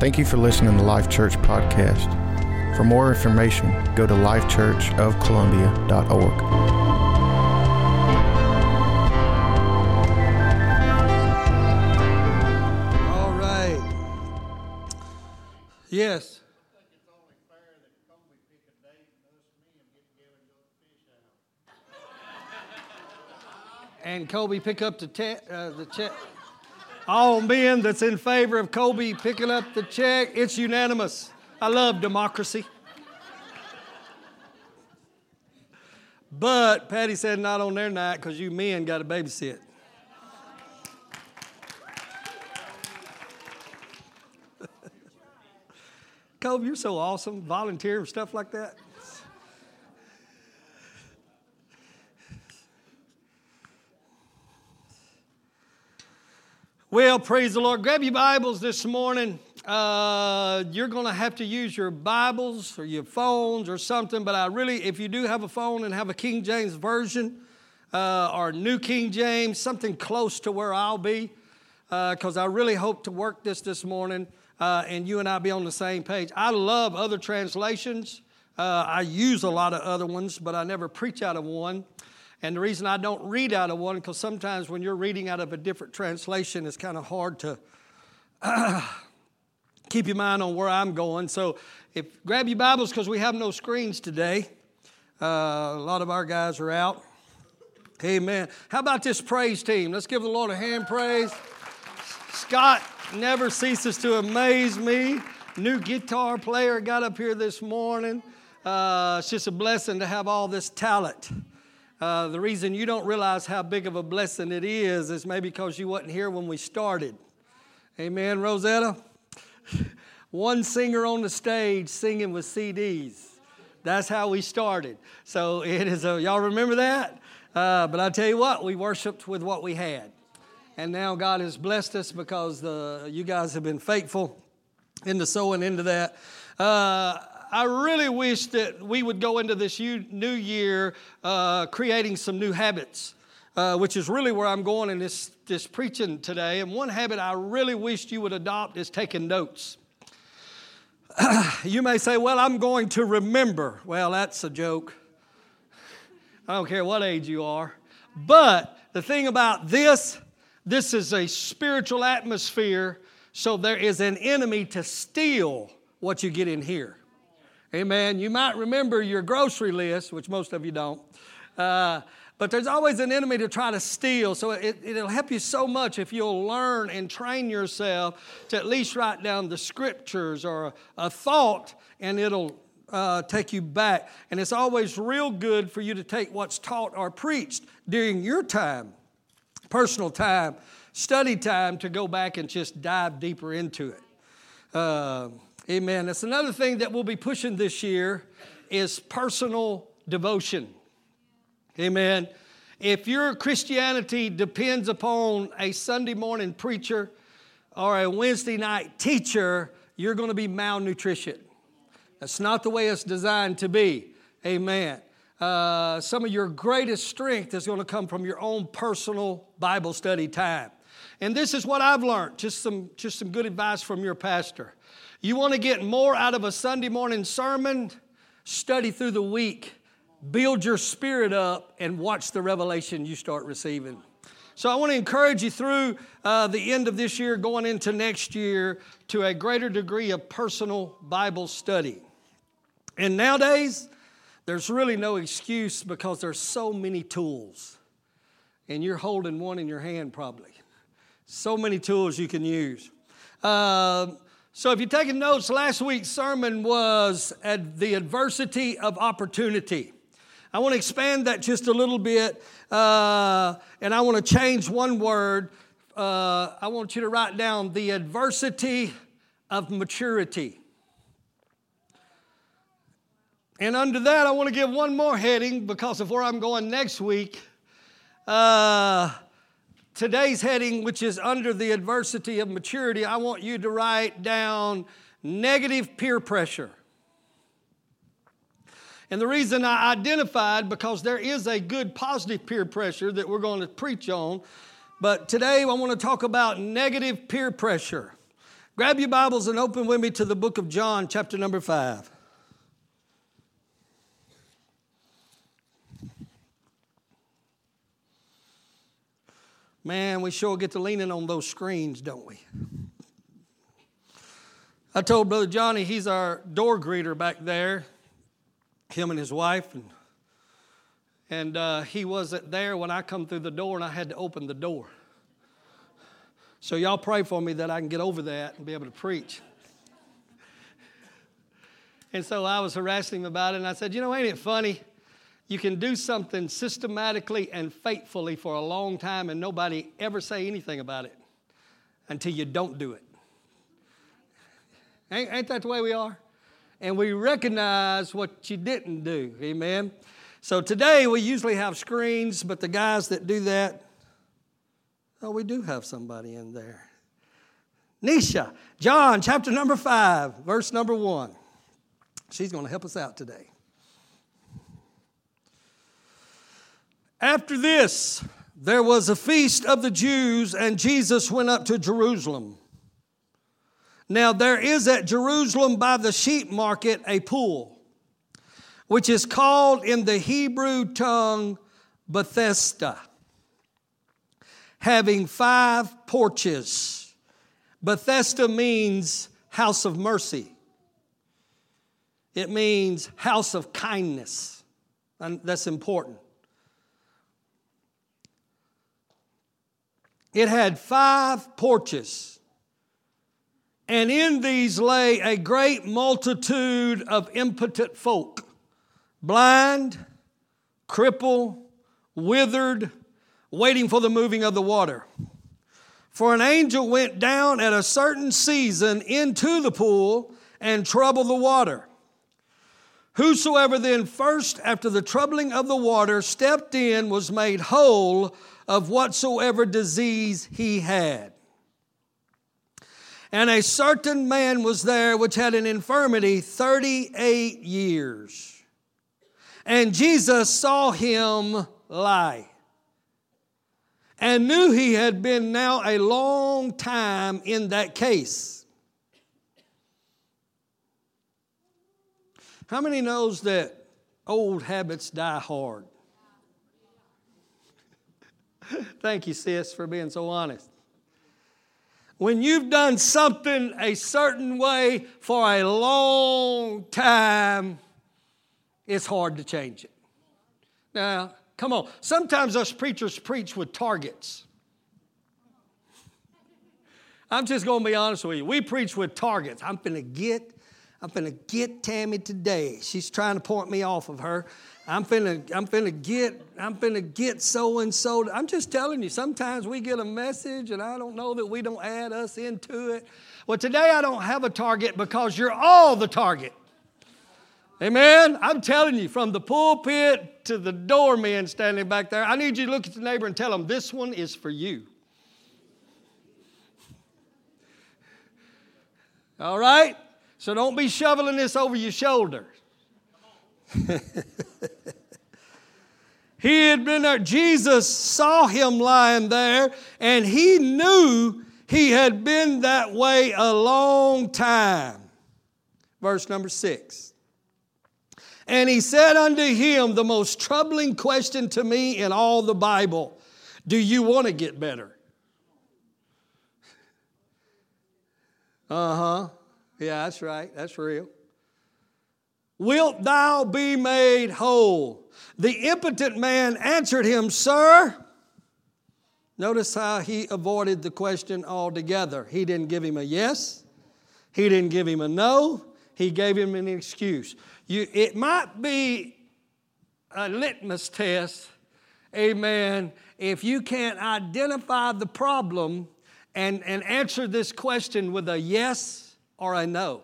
Thank you for listening to Life Church Podcast. For more information, go to lifechurchofcolumbia.org. All right. Yes. And Kobe pick up the te- uh, the check. All men that's in favor of Kobe picking up the check, it's unanimous. I love democracy. But Patty said not on their night because you men got to babysit. Kobe, you're so awesome. Volunteer and stuff like that. Well, praise the Lord. Grab your Bibles this morning. Uh, you're going to have to use your Bibles or your phones or something, but I really, if you do have a phone and have a King James Version uh, or New King James, something close to where I'll be, because I really hope to work this this morning uh, and you and I be on the same page. I love other translations. Uh, I use a lot of other ones, but I never preach out of one. And the reason I don't read out of one, because sometimes when you're reading out of a different translation, it's kind of hard to keep your mind on where I'm going. So if grab your Bibles, because we have no screens today. Uh, a lot of our guys are out. Amen. How about this praise team? Let's give the Lord a hand praise. Scott never ceases to amaze me. New guitar player got up here this morning. Uh, it's just a blessing to have all this talent. Uh, the reason you don't realize how big of a blessing it is is maybe because you wasn't here when we started. Amen, Rosetta? One singer on the stage singing with CDs. That's how we started. So it is a, y'all remember that? Uh, but I tell you what, we worshiped with what we had. And now God has blessed us because the, you guys have been faithful into sowing into that. Uh, I really wish that we would go into this new year uh, creating some new habits, uh, which is really where I'm going in this, this preaching today. And one habit I really wished you would adopt is taking notes. you may say, Well, I'm going to remember. Well, that's a joke. I don't care what age you are. But the thing about this, this is a spiritual atmosphere, so there is an enemy to steal what you get in here. Amen. You might remember your grocery list, which most of you don't. Uh, but there's always an enemy to try to steal. So it, will help you so much if you'll learn and train yourself to at least write down the scriptures or a, a thought, and it'll uh, take you back. And it's always real good for you to take what's taught or preached during your time, personal time, study time, to go back and just dive deeper into it. Uh, Amen. That's another thing that we'll be pushing this year is personal devotion. Amen. If your Christianity depends upon a Sunday morning preacher or a Wednesday night teacher, you're going to be malnutrition. That's not the way it's designed to be. Amen. Uh, some of your greatest strength is going to come from your own personal Bible study time. And this is what I've learned, just some, just some good advice from your pastor. You want to get more out of a Sunday morning sermon? Study through the week, build your spirit up, and watch the revelation you start receiving. So, I want to encourage you through uh, the end of this year, going into next year, to a greater degree of personal Bible study. And nowadays, there's really no excuse because there's so many tools. And you're holding one in your hand, probably. So many tools you can use. Uh, so, if you're taking notes, last week's sermon was at the adversity of opportunity. I want to expand that just a little bit, uh, and I want to change one word. Uh, I want you to write down the adversity of maturity. And under that, I want to give one more heading because of where I'm going next week. Uh, today's heading, which is under the adversity of maturity, I want you to write down negative peer pressure. And the reason I identified, because there is a good positive peer pressure that we're going to preach on, but today I want to talk about negative peer pressure. Grab your Bibles and open with me to the book of John, chapter number 5. Man, we sure get to leaning on those screens, don't we? I told Brother Johnny he's our door greeter back there, him and his wife, and and uh, he wasn't there when I come through the door, and I had to open the door. So y'all pray for me that I can get over that and be able to preach. And so I was harassing him about it, and I said, You know, ain't it funny? You can do something systematically and faithfully for a long time, and nobody ever say anything about it until you don't do it. Ain't, ain't that the way we are? And we recognize what you didn't do. Amen. So today we usually have screens, but the guys that do that, oh, we do have somebody in there. Nisha, John chapter number five, verse number one. She's going to help us out today. After this, there was a feast of the Jews, and Jesus went up to Jerusalem. Now, there is at Jerusalem by the sheep market a pool, which is called in the Hebrew tongue Bethesda, having five porches. Bethesda means house of mercy, it means house of kindness. And that's important. It had five porches. And in these lay a great multitude of impotent folk blind, crippled, withered, waiting for the moving of the water. For an angel went down at a certain season into the pool and troubled the water. Whosoever then first, after the troubling of the water, stepped in was made whole of whatsoever disease he had. And a certain man was there which had an infirmity 38 years. And Jesus saw him lie and knew he had been now a long time in that case. How many knows that old habits die hard? Thank you, sis, for being so honest. When you've done something a certain way for a long time, it's hard to change it. Now, come on. Sometimes us preachers preach with targets. I'm just going to be honest with you. We preach with targets. I'm going to get I'm finna get Tammy today. She's trying to point me off of her. I'm finna, I'm finna get, I'm finna get so and so. I'm just telling you, sometimes we get a message and I don't know that we don't add us into it. Well, today I don't have a target because you're all the target. Amen. I'm telling you, from the pulpit to the doorman standing back there, I need you to look at the neighbor and tell them, this one is for you. All right? So don't be shoveling this over your shoulder. he had been there. Jesus saw him lying there, and he knew he had been that way a long time. Verse number six. And he said unto him the most troubling question to me in all the Bible Do you want to get better? Uh huh. Yeah, that's right. That's real. Wilt thou be made whole? The impotent man answered him, Sir. Notice how he avoided the question altogether. He didn't give him a yes, he didn't give him a no, he gave him an excuse. You, it might be a litmus test, amen, if you can't identify the problem and, and answer this question with a yes or a no.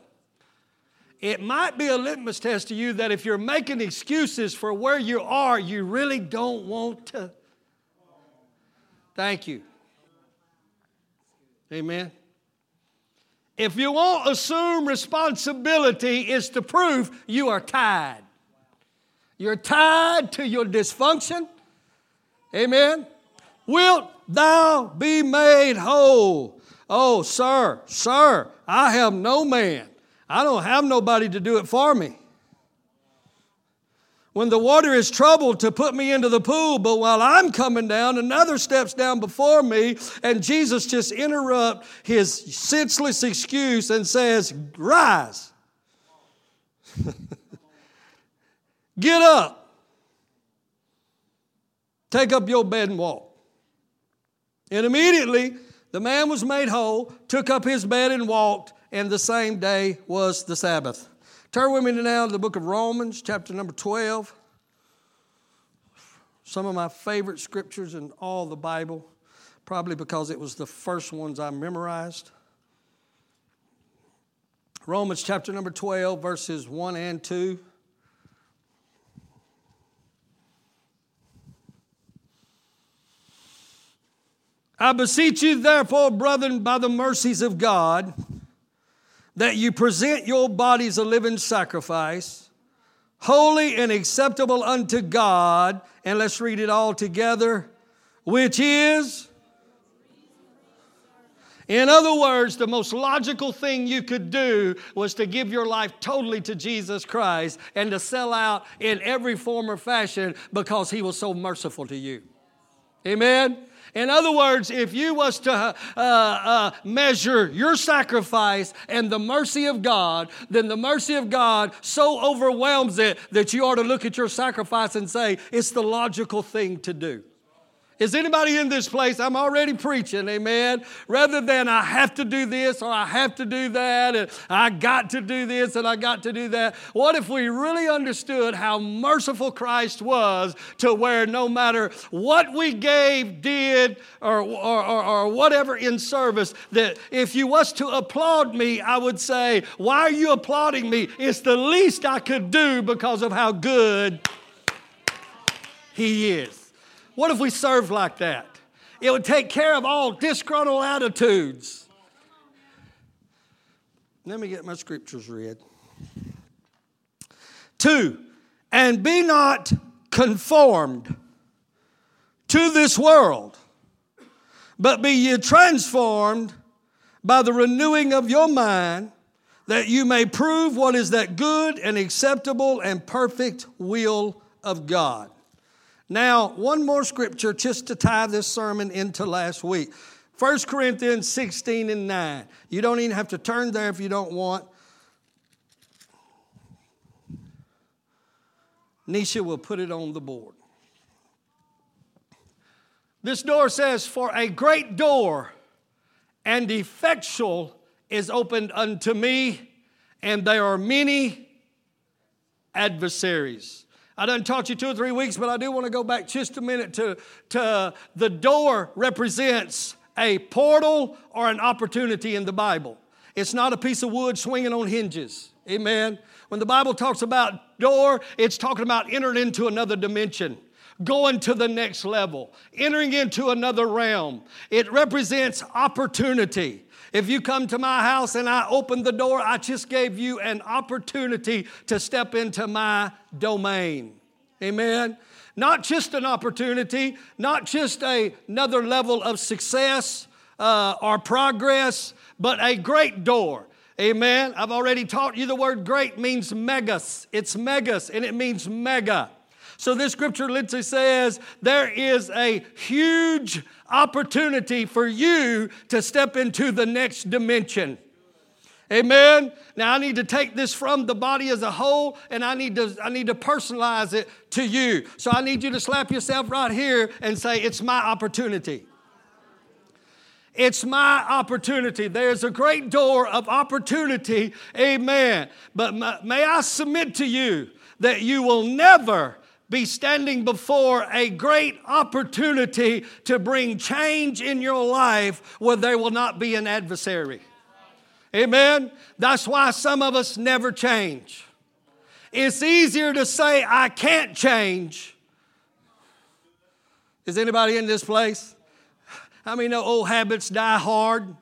It might be a litmus test to you that if you're making excuses for where you are, you really don't want to. Thank you. Amen. If you won't assume responsibility, it's to prove you are tied. You're tied to your dysfunction. Amen. Wilt thou be made whole? Oh, sir, sir, I have no man. I don't have nobody to do it for me. When the water is troubled to put me into the pool, but while I'm coming down, another steps down before me, and Jesus just interrupt his senseless excuse and says, Rise. Get up. Take up your bed and walk. And immediately the man was made whole, took up his bed and walked, and the same day was the Sabbath. Turn with me now to the book of Romans, chapter number 12. Some of my favorite scriptures in all the Bible, probably because it was the first ones I memorized. Romans chapter number 12, verses 1 and 2. I beseech you, therefore, brethren, by the mercies of God, that you present your bodies a living sacrifice, holy and acceptable unto God, and let's read it all together, which is. In other words, the most logical thing you could do was to give your life totally to Jesus Christ and to sell out in every form or fashion because He was so merciful to you. Amen? In other words, if you was to uh, uh, measure your sacrifice and the mercy of God, then the mercy of God so overwhelms it that you ought to look at your sacrifice and say, it's the logical thing to do. Is anybody in this place? I'm already preaching, amen. Rather than I have to do this or I have to do that and I got to do this and I got to do that. What if we really understood how merciful Christ was to where no matter what we gave, did, or, or, or, or whatever in service, that if you was to applaud me, I would say, Why are you applauding me? It's the least I could do because of how good He is. What if we served like that? It would take care of all disgruntled attitudes. Let me get my scriptures read. Two, and be not conformed to this world, but be ye transformed by the renewing of your mind, that you may prove what is that good and acceptable and perfect will of God. Now, one more scripture just to tie this sermon into last week. 1 Corinthians 16 and 9. You don't even have to turn there if you don't want. Nisha will put it on the board. This door says, For a great door and effectual is opened unto me, and there are many adversaries. I done taught you two or three weeks, but I do want to go back just a minute to, to the door represents a portal or an opportunity in the Bible. It's not a piece of wood swinging on hinges. Amen. When the Bible talks about door, it's talking about entering into another dimension going to the next level, entering into another realm. It represents opportunity. If you come to my house and I open the door, I just gave you an opportunity to step into my domain. Amen. Not just an opportunity, not just a, another level of success uh, or progress, but a great door. Amen. I've already taught you the word great means megas. It's megas and it means mega. So this scripture literally says there is a huge opportunity for you to step into the next dimension. Amen. Now I need to take this from the body as a whole and I need to I need to personalize it to you. So I need you to slap yourself right here and say it's my opportunity. It's my opportunity. There's a great door of opportunity. Amen. But may I submit to you that you will never be standing before a great opportunity to bring change in your life where there will not be an adversary. Amen? That's why some of us never change. It's easier to say, I can't change. Is anybody in this place? How many know old habits die hard?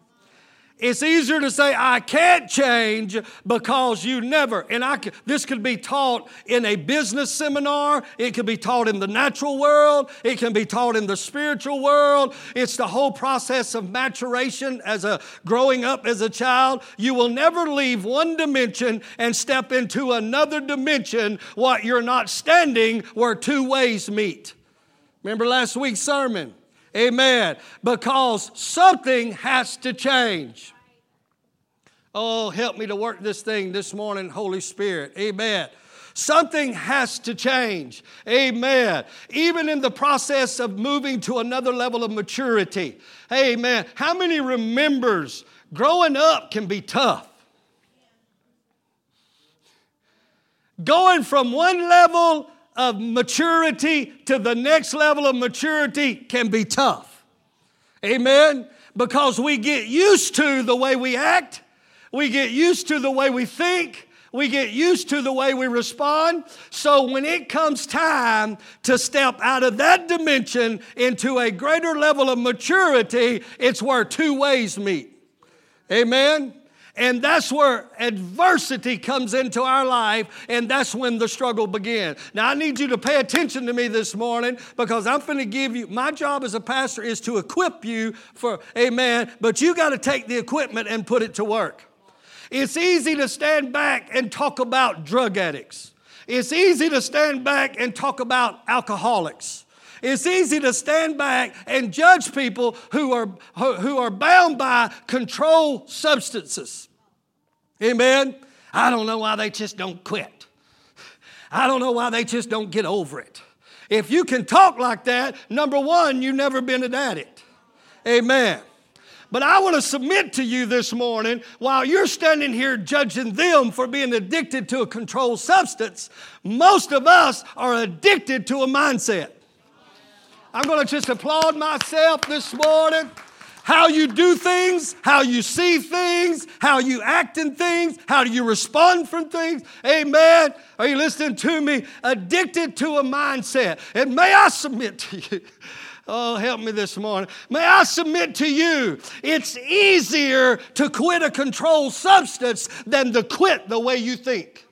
It's easier to say, I can't change because you never. And I this could be taught in a business seminar. It could be taught in the natural world. It can be taught in the spiritual world. It's the whole process of maturation as a growing up as a child. You will never leave one dimension and step into another dimension what you're not standing where two ways meet. Remember last week's sermon? Amen. Because something has to change. Oh, help me to work this thing this morning, Holy Spirit. Amen. Something has to change. Amen. Even in the process of moving to another level of maturity. Amen. How many remembers growing up can be tough? Going from one level of maturity to the next level of maturity can be tough. Amen? Because we get used to the way we act, we get used to the way we think, we get used to the way we respond. So when it comes time to step out of that dimension into a greater level of maturity, it's where two ways meet. Amen? And that's where adversity comes into our life, and that's when the struggle begins. Now, I need you to pay attention to me this morning because I'm going to give you my job as a pastor is to equip you for, amen, but you got to take the equipment and put it to work. It's easy to stand back and talk about drug addicts, it's easy to stand back and talk about alcoholics. It's easy to stand back and judge people who are, who are bound by control substances. Amen? I don't know why they just don't quit. I don't know why they just don't get over it. If you can talk like that, number one, you've never been an addict. Amen. But I want to submit to you this morning while you're standing here judging them for being addicted to a controlled substance, most of us are addicted to a mindset. I'm going to just applaud myself this morning. How you do things, how you see things, how you act in things, how do you respond from things. Amen. Are you listening to me? Addicted to a mindset. And may I submit to you. Oh, help me this morning. May I submit to you, it's easier to quit a controlled substance than to quit the way you think.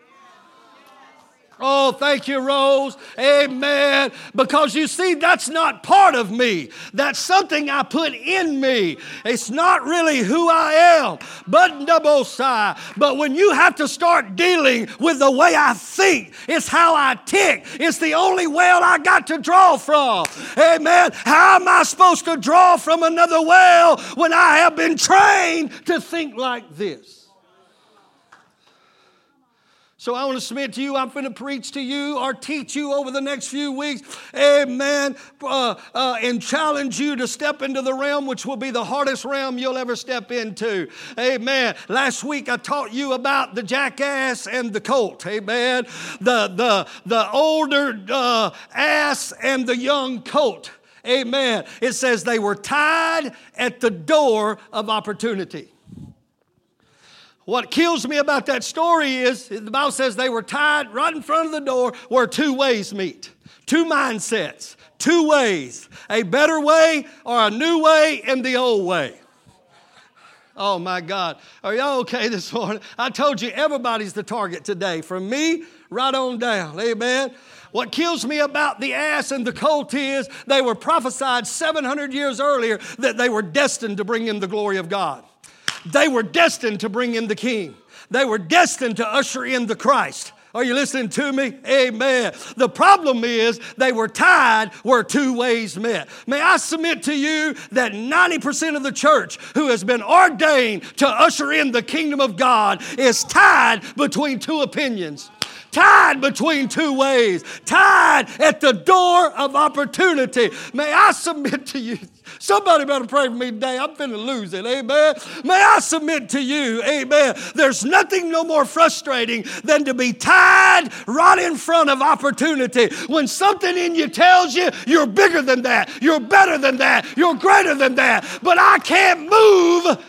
Oh, thank you, Rose. Amen. Because you see, that's not part of me. That's something I put in me. It's not really who I am, but Nabosai. But when you have to start dealing with the way I think, it's how I tick. It's the only well I got to draw from. Amen. How am I supposed to draw from another well when I have been trained to think like this? So I want to submit to you, I'm going to preach to you or teach you over the next few weeks, amen, uh, uh, and challenge you to step into the realm which will be the hardest realm you'll ever step into. Amen. Last week I taught you about the jackass and the colt, amen. The, the, the older uh, ass and the young colt. Amen. It says they were tied at the door of opportunity. What kills me about that story is the Bible says they were tied right in front of the door where two ways meet, two mindsets, two ways a better way or a new way and the old way. Oh my God. Are y'all okay this morning? I told you everybody's the target today, from me right on down. Amen. What kills me about the ass and the colt is they were prophesied 700 years earlier that they were destined to bring in the glory of God. They were destined to bring in the king. They were destined to usher in the Christ. Are you listening to me? Amen. The problem is they were tied where two ways met. May I submit to you that 90% of the church who has been ordained to usher in the kingdom of God is tied between two opinions tied between two ways, tied at the door of opportunity. May I submit to you? Somebody better pray for me today. I'm finna lose it. Amen. May I submit to you? Amen. There's nothing no more frustrating than to be tied right in front of opportunity. When something in you tells you you're bigger than that, you're better than that, you're greater than that, but I can't move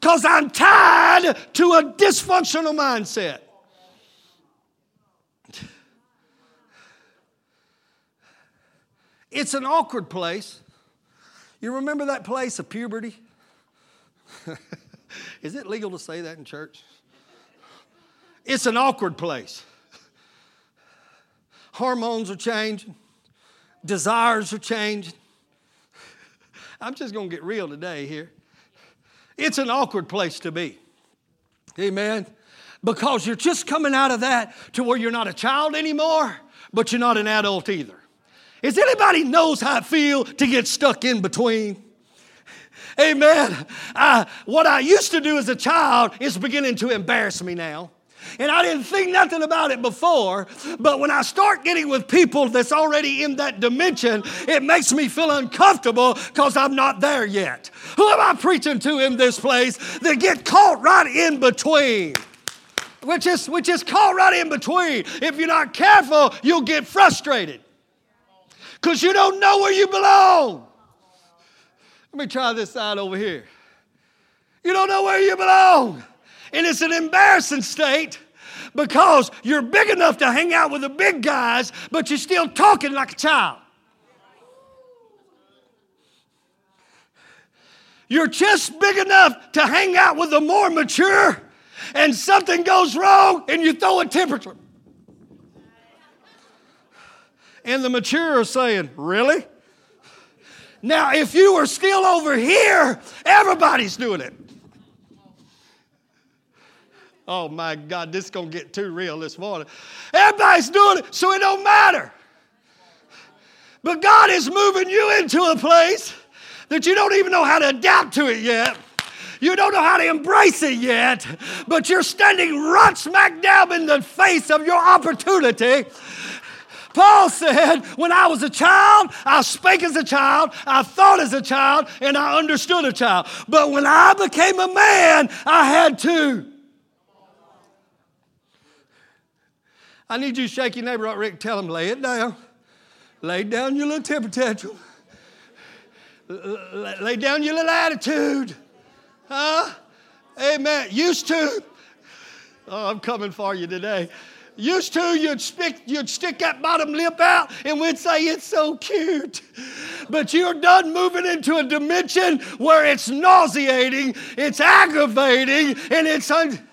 because I'm tied to a dysfunctional mindset. It's an awkward place. You remember that place of puberty? Is it legal to say that in church? It's an awkward place. Hormones are changing, desires are changing. I'm just going to get real today here. It's an awkward place to be. Amen. Because you're just coming out of that to where you're not a child anymore, but you're not an adult either. Is anybody knows how it feel to get stuck in between? Amen. I, what I used to do as a child is beginning to embarrass me now. And I didn't think nothing about it before, but when I start getting with people that's already in that dimension, it makes me feel uncomfortable because I'm not there yet. Who am I preaching to in this place that get caught right in between? Which is, which is caught right in between. If you're not careful, you'll get frustrated because you don't know where you belong. Let me try this side over here. You don't know where you belong. And it's an embarrassing state because you're big enough to hang out with the big guys, but you're still talking like a child. You're just big enough to hang out with the more mature, and something goes wrong and you throw a temperature. And the mature are saying, Really? Now, if you were still over here, everybody's doing it. Oh my God, this is gonna get too real this morning. Everybody's doing it, so it don't matter. But God is moving you into a place that you don't even know how to adapt to it yet. You don't know how to embrace it yet, but you're standing right smack dab in the face of your opportunity Paul said, When I was a child, I spake as a child, I thought as a child, and I understood a child. But when I became a man, I had to. I need you to shake your neighbor up, Rick. Tell him, lay it down. Lay down your little temper tantrum. Lay down your little attitude. Huh? Amen. Used to. Oh, I'm coming for you today. Used to, you'd stick, you'd stick that bottom lip out and we'd say, It's so cute. But you're done moving into a dimension where it's nauseating, it's aggravating, and it's. Un-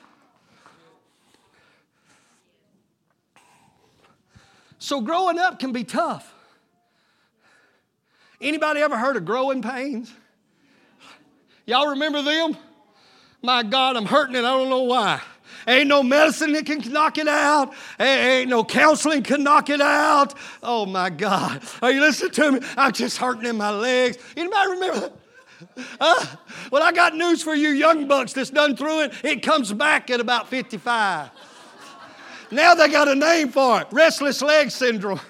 so growing up can be tough. Anybody ever heard of growing pains? Y'all remember them? My God, I'm hurting and I don't know why. Ain't no medicine that can knock it out. Ain't no counseling can knock it out. Oh my God. Are you listening to me? I'm just hurting in my legs. Anybody remember that? Uh, well, I got news for you young bucks that's done through it. It comes back at about 55. Now they got a name for it restless leg syndrome.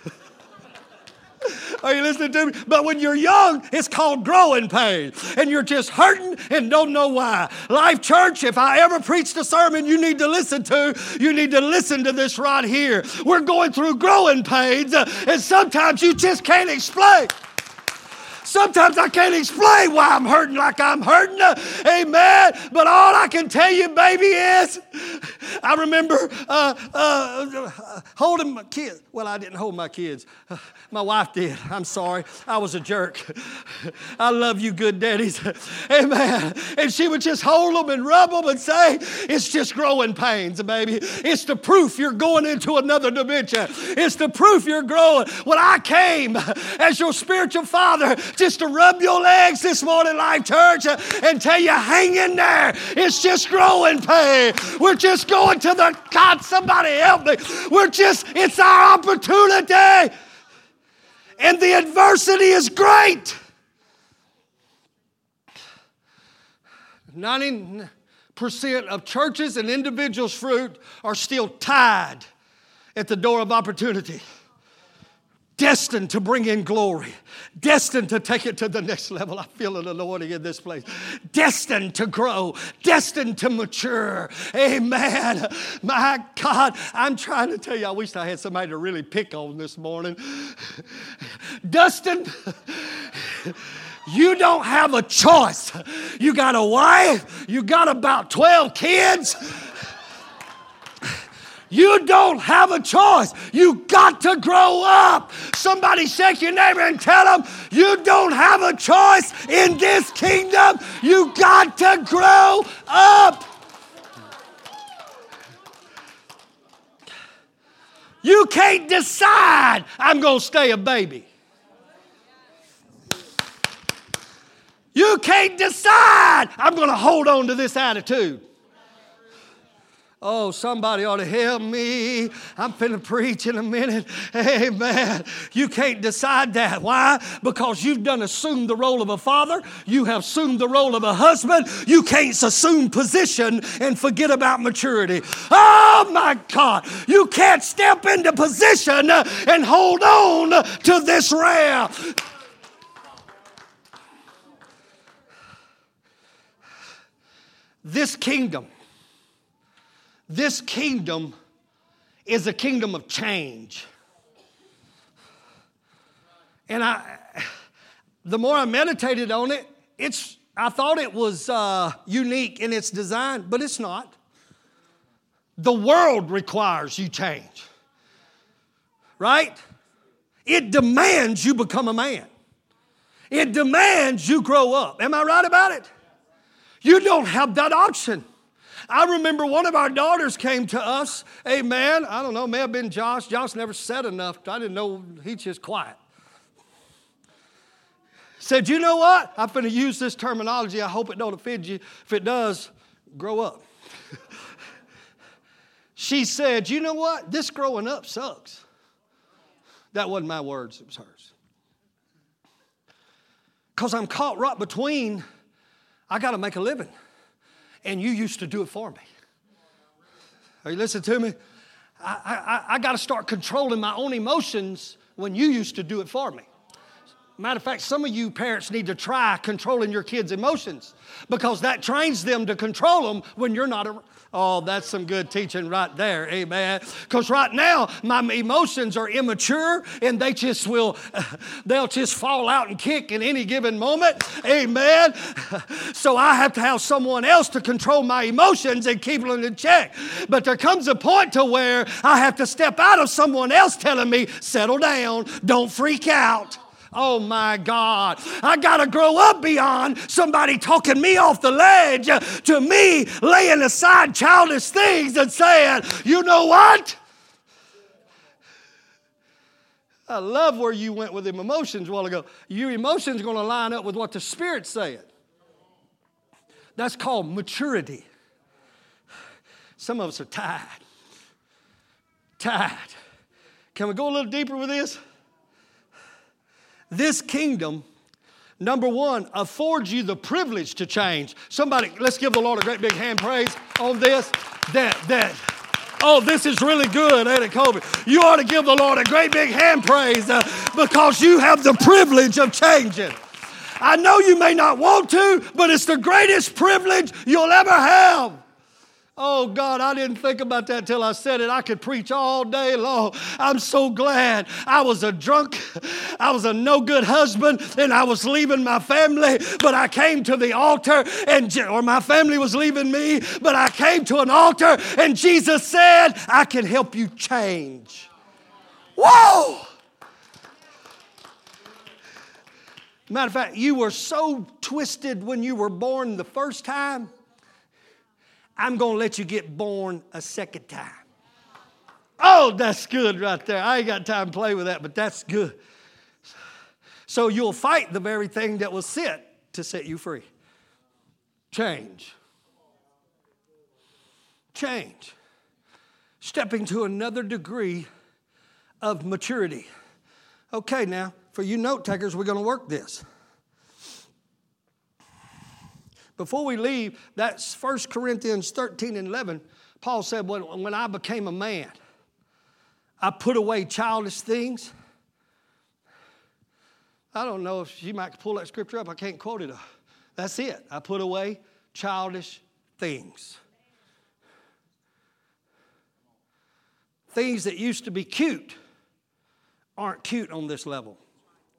Are you listening to me? But when you're young, it's called growing pain, and you're just hurting and don't know why. Life Church, if I ever preached a sermon you need to listen to, you need to listen to this right here. We're going through growing pains, uh, and sometimes you just can't explain. Sometimes I can't explain why I'm hurting like I'm hurting. Amen. But all I can tell you, baby, is I remember uh, uh, holding my kids. Well, I didn't hold my kids. My wife did. I'm sorry. I was a jerk. I love you, good daddies. Amen. And she would just hold them and rub them and say, It's just growing pains, baby. It's the proof you're going into another dimension. It's the proof you're growing. When I came as your spiritual father just to rub your legs this morning, Life Church, and tell you, hang in there. It's just growing pain. We're just going to the God, somebody help me. We're just, it's our opportunity and the adversity is great. 90% of churches and individuals' fruit are still tied at the door of opportunity destined to bring in glory, destined to take it to the next level. I feel an anointing in this place. Destined to grow, destined to mature. Amen. My God, I'm trying to tell you, I wish I had somebody to really pick on this morning. Dustin, you don't have a choice. You got a wife, you got about 12 kids. You don't have a choice. You got to grow up. Somebody shake your neighbor and tell them you don't have a choice in this kingdom. You got to grow up. You can't decide I'm going to stay a baby. You can't decide I'm going to hold on to this attitude. Oh, somebody ought to help me. I'm finna preach in a minute. Hey, Amen. You can't decide that. Why? Because you've done assumed the role of a father. You have assumed the role of a husband. You can't assume position and forget about maturity. Oh my God. You can't step into position and hold on to this rail. This kingdom this kingdom is a kingdom of change. And I, the more I meditated on it, it's, I thought it was uh, unique in its design, but it's not. The world requires you change, right? It demands you become a man. It demands you grow up. Am I right about it? You don't have that option. I remember one of our daughters came to us, amen. I don't know, may have been Josh. Josh never said enough. I didn't know he's just quiet. Said, you know what? I'm going to use this terminology. I hope it don't offend you. If it does, grow up. she said, you know what? This growing up sucks. That wasn't my words, it was hers. Because I'm caught right between, I got to make a living and you used to do it for me. Are you listening to me? I, I, I got to start controlling my own emotions when you used to do it for me. Matter of fact, some of you parents need to try controlling your kids' emotions because that trains them to control them when you're not around. Oh, that's some good teaching right there. Amen. Because right now, my emotions are immature and they just will, they'll just fall out and kick in any given moment. Amen. So I have to have someone else to control my emotions and keep them in check. But there comes a point to where I have to step out of someone else telling me, settle down, don't freak out. Oh my God. I got to grow up beyond somebody talking me off the ledge to me laying aside childish things and saying, you know what? I love where you went with them emotions a while ago. Your emotions are going to line up with what the Spirit's saying. That's called maturity. Some of us are tired. Tired. Can we go a little deeper with this? This kingdom, number one, affords you the privilege to change. Somebody, let's give the Lord a great big hand praise on this. That, that, Oh, this is really good, Eddie Kobe? You ought to give the Lord a great big hand praise uh, because you have the privilege of changing. I know you may not want to, but it's the greatest privilege you'll ever have. Oh God, I didn't think about that till I said it. I could preach all day long. I'm so glad I was a drunk, I was a no good husband, and I was leaving my family, but I came to the altar, and or my family was leaving me, but I came to an altar, and Jesus said, I can help you change. Whoa! Matter of fact, you were so twisted when you were born the first time I'm going to let you get born a second time. Oh, that's good right there. I ain't got time to play with that, but that's good. So you'll fight the very thing that was sent to set you free. Change. Change. Stepping to another degree of maturity. Okay, now, for you note takers, we're going to work this. Before we leave, that's 1 Corinthians 13 and 11. Paul said, when, when I became a man, I put away childish things. I don't know if you might pull that scripture up. I can't quote it. That's it. I put away childish things. Things that used to be cute aren't cute on this level.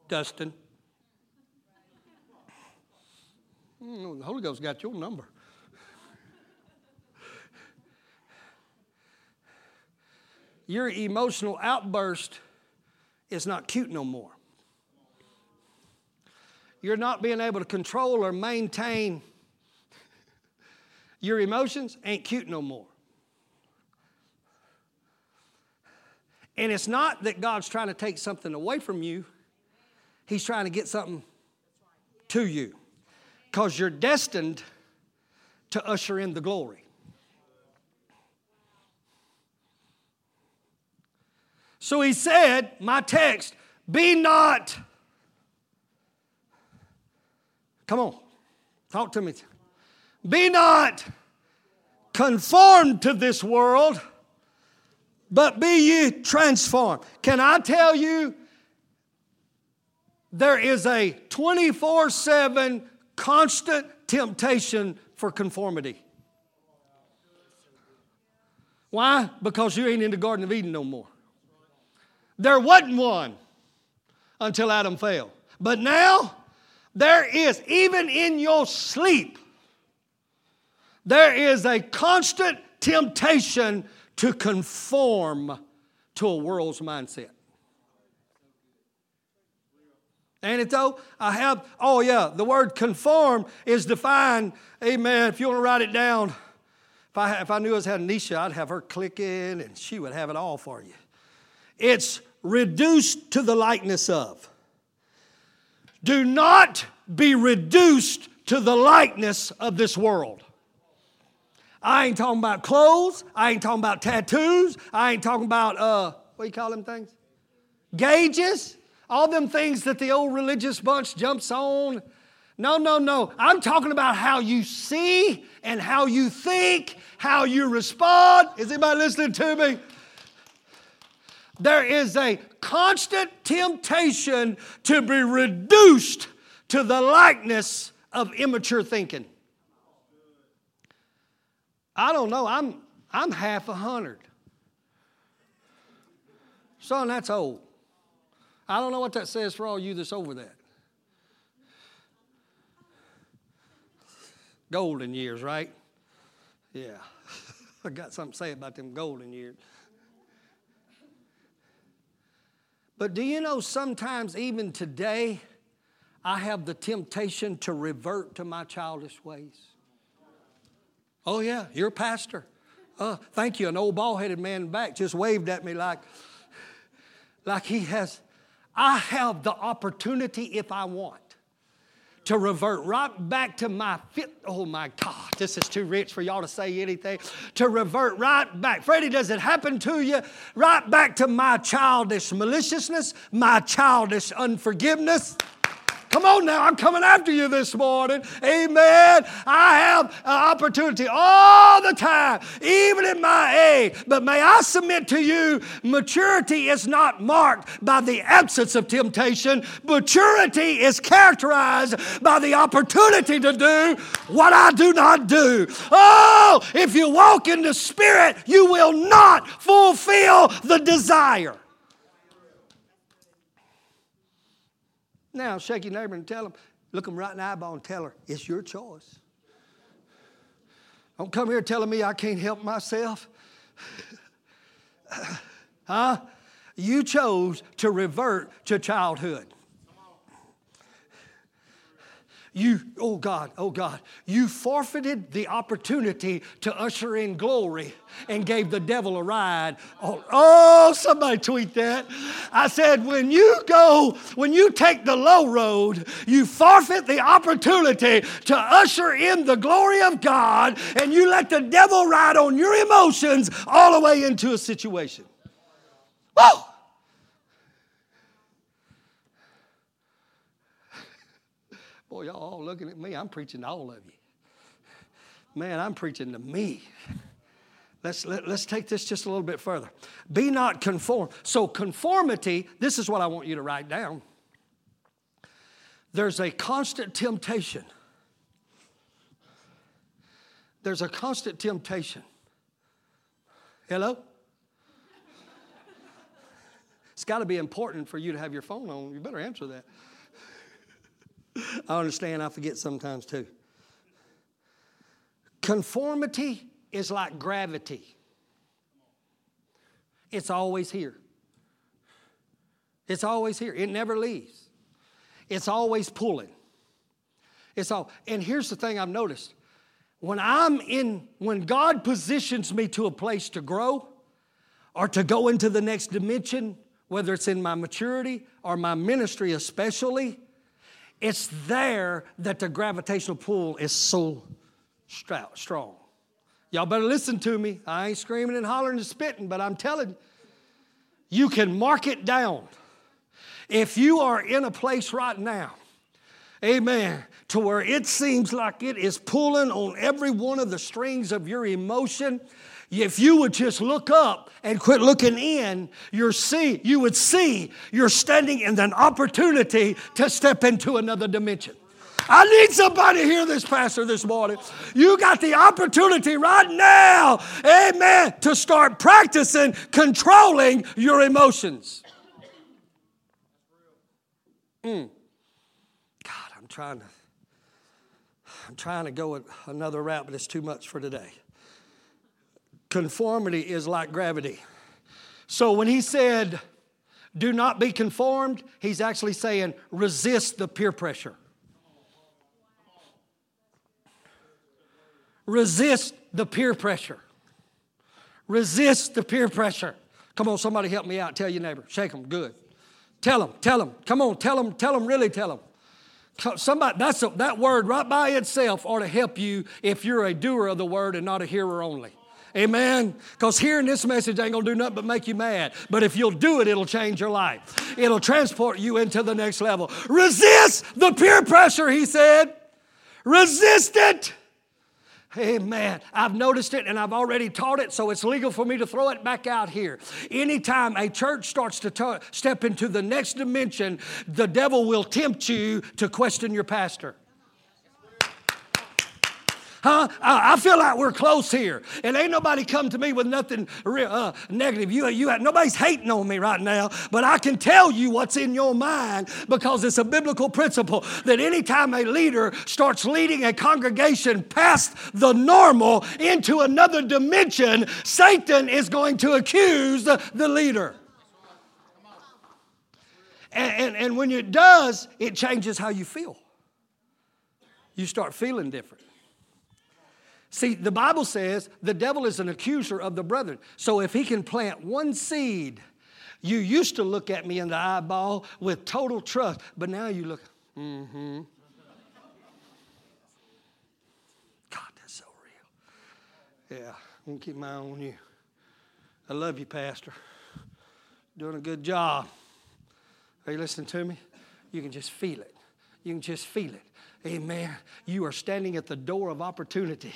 Dustin. Mm, the Holy Ghost got your number. your emotional outburst is not cute no more. You're not being able to control or maintain your emotions ain't cute no more. And it's not that God's trying to take something away from you, He's trying to get something to you. Because you're destined to usher in the glory. So he said, my text, be not. Come on, talk to me. Be not conformed to this world, but be ye transformed. Can I tell you, there is a 24 7 constant temptation for conformity. Why? Because you ain't in the Garden of Eden no more. There wasn't one until Adam fell. But now, there is, even in your sleep, there is a constant temptation to conform to a world's mindset. Though? I have, oh yeah, the word conform is defined, amen. If you want to write it down, if I, if I knew I was had Nisha, I'd have her click in and she would have it all for you. It's reduced to the likeness of. Do not be reduced to the likeness of this world. I ain't talking about clothes. I ain't talking about tattoos. I ain't talking about, uh, what do you call them things? Gauges. All them things that the old religious bunch jumps on. No, no, no. I'm talking about how you see and how you think, how you respond. Is anybody listening to me? There is a constant temptation to be reduced to the likeness of immature thinking. I don't know, I'm, I'm half a hundred. Son, that's old. I don't know what that says for all you that's over that. Golden years, right? Yeah. I got something to say about them golden years. But do you know sometimes, even today, I have the temptation to revert to my childish ways? Oh, yeah, you're a pastor. Uh, thank you. An old bald headed man in back just waved at me like, like he has. I have the opportunity if I want to revert right back to my fit. Oh my God, this is too rich for y'all to say anything. To revert right back. Freddie, does it happen to you? Right back to my childish maliciousness, my childish unforgiveness. Come on now, I'm coming after you this morning. Amen. I have opportunity all the time, even in my age. But may I submit to you, maturity is not marked by the absence of temptation. Maturity is characterized by the opportunity to do what I do not do. Oh, if you walk in the Spirit, you will not fulfill the desire. Now, shake your neighbor and tell him, look him right in the eyeball and tell her, it's your choice. Don't come here telling me I can't help myself. huh? You chose to revert to childhood. You, oh God, oh God, you forfeited the opportunity to usher in glory and gave the devil a ride. Oh, oh, somebody tweet that. I said, when you go, when you take the low road, you forfeit the opportunity to usher in the glory of God and you let the devil ride on your emotions all the way into a situation. Whoa! Boy, y'all all looking at me. I'm preaching to all of you. Man, I'm preaching to me. Let's, let, us let us take this just a little bit further. Be not conformed. So, conformity, this is what I want you to write down. There's a constant temptation. There's a constant temptation. Hello? It's got to be important for you to have your phone on. You better answer that. I understand, I forget sometimes too. Conformity is like gravity. It's always here. It's always here. It never leaves. It's always pulling. It's all. And here's the thing I've noticed. When I'm in, when God positions me to a place to grow or to go into the next dimension, whether it's in my maturity or my ministry, especially, it's there that the gravitational pull is so strong. Y'all better listen to me. I ain't screaming and hollering and spitting, but I'm telling you, you can mark it down. If you are in a place right now, amen, to where it seems like it is pulling on every one of the strings of your emotion, if you would just look up and quit looking in, you see, you would see you're standing in an opportunity to step into another dimension. I need somebody hear this, Pastor, this morning. You got the opportunity right now, amen, to start practicing controlling your emotions. Mm. God, I'm trying to. I'm trying to go another route, but it's too much for today. Conformity is like gravity. So when he said, do not be conformed, he's actually saying, resist the peer pressure. Resist the peer pressure. Resist the peer pressure. Come on, somebody help me out. Tell your neighbor. Shake them. Good. Tell them. Tell them. Come on. Tell them. Tell them. Really tell them. Somebody, that's a, that word right by itself ought to help you if you're a doer of the word and not a hearer only. Amen. Because hearing this message ain't gonna do nothing but make you mad. But if you'll do it, it'll change your life. It'll transport you into the next level. Resist the peer pressure, he said. Resist it. Amen. I've noticed it and I've already taught it, so it's legal for me to throw it back out here. Anytime a church starts to t- step into the next dimension, the devil will tempt you to question your pastor. Huh? I, I, feel like we're close here. And ain't nobody come to me with nothing real, uh, negative. You, you, nobody's hating on me right now, but I can tell you what's in your mind because it's a biblical principle that anytime a leader starts leading a congregation past the normal into another dimension, Satan is going to accuse the leader. And, and, and when it does, it changes how you feel. You start feeling different. See, the Bible says the devil is an accuser of the brethren. So if he can plant one seed, you used to look at me in the eyeball with total trust, but now you look, mm-hmm. God, that's so real. Yeah, I'm gonna keep my eye on you. I love you, Pastor. Doing a good job. Are you listening to me? You can just feel it. You can just feel it. Amen. You are standing at the door of opportunity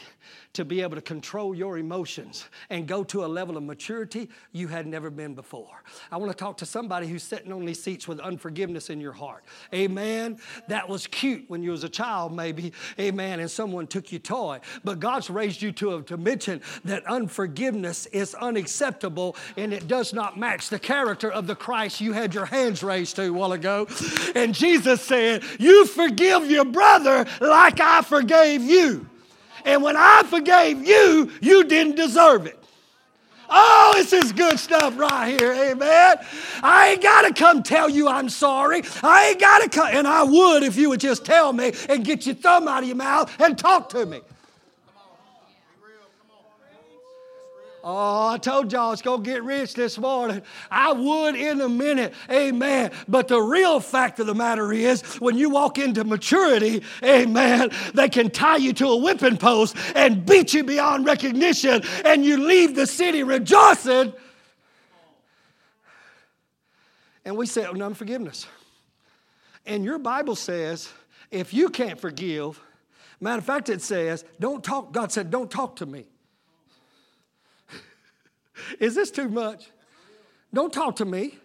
to be able to control your emotions and go to a level of maturity you had never been before. I want to talk to somebody who's sitting on these seats with unforgiveness in your heart. Amen. That was cute when you was a child, maybe. Amen. And someone took your toy. But God's raised you to a dimension that unforgiveness is unacceptable and it does not match the character of the Christ you had your hands raised to a while ago. And Jesus said, You forgive your brother like I forgave you. And when I forgave you, you didn't deserve it. Oh, this is good stuff right here. Amen. I ain't got to come tell you I'm sorry. I ain't got to come. And I would if you would just tell me and get your thumb out of your mouth and talk to me. Oh, I told y'all it's going to get rich this morning. I would in a minute. Amen. But the real fact of the matter is, when you walk into maturity, amen, they can tie you to a whipping post and beat you beyond recognition, and you leave the city rejoicing. And we say, oh, unforgiveness. And your Bible says, if you can't forgive, matter of fact, it says, don't talk. God said, don't talk to me. Is this too much? Don't talk to me.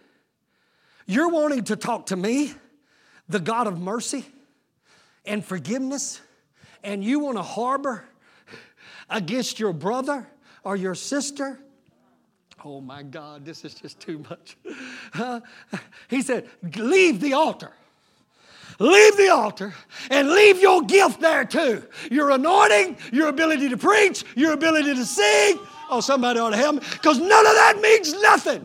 You're wanting to talk to me, the God of mercy and forgiveness, and you want to harbor against your brother or your sister. Oh my God, this is just too much. He said, Leave the altar. Leave the altar and leave your gift there too. Your anointing, your ability to preach, your ability to sing, Oh, somebody ought to help me. Because none of that means nothing.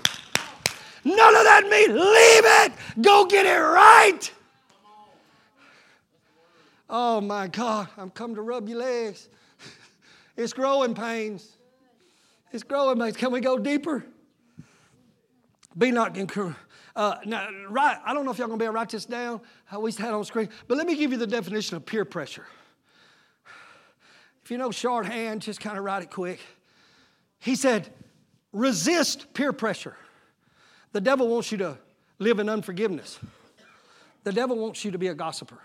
None of that means leave it. Go get it right. Oh my God, I'm come to rub your legs. It's growing pains. It's growing pains. Can we go deeper? Be not uh, now, right, I don't know if y'all gonna be able to write this down. I always had on screen, but let me give you the definition of peer pressure. If you know shorthand, just kind of write it quick. He said, resist peer pressure. The devil wants you to live in unforgiveness. The devil wants you to be a gossiper.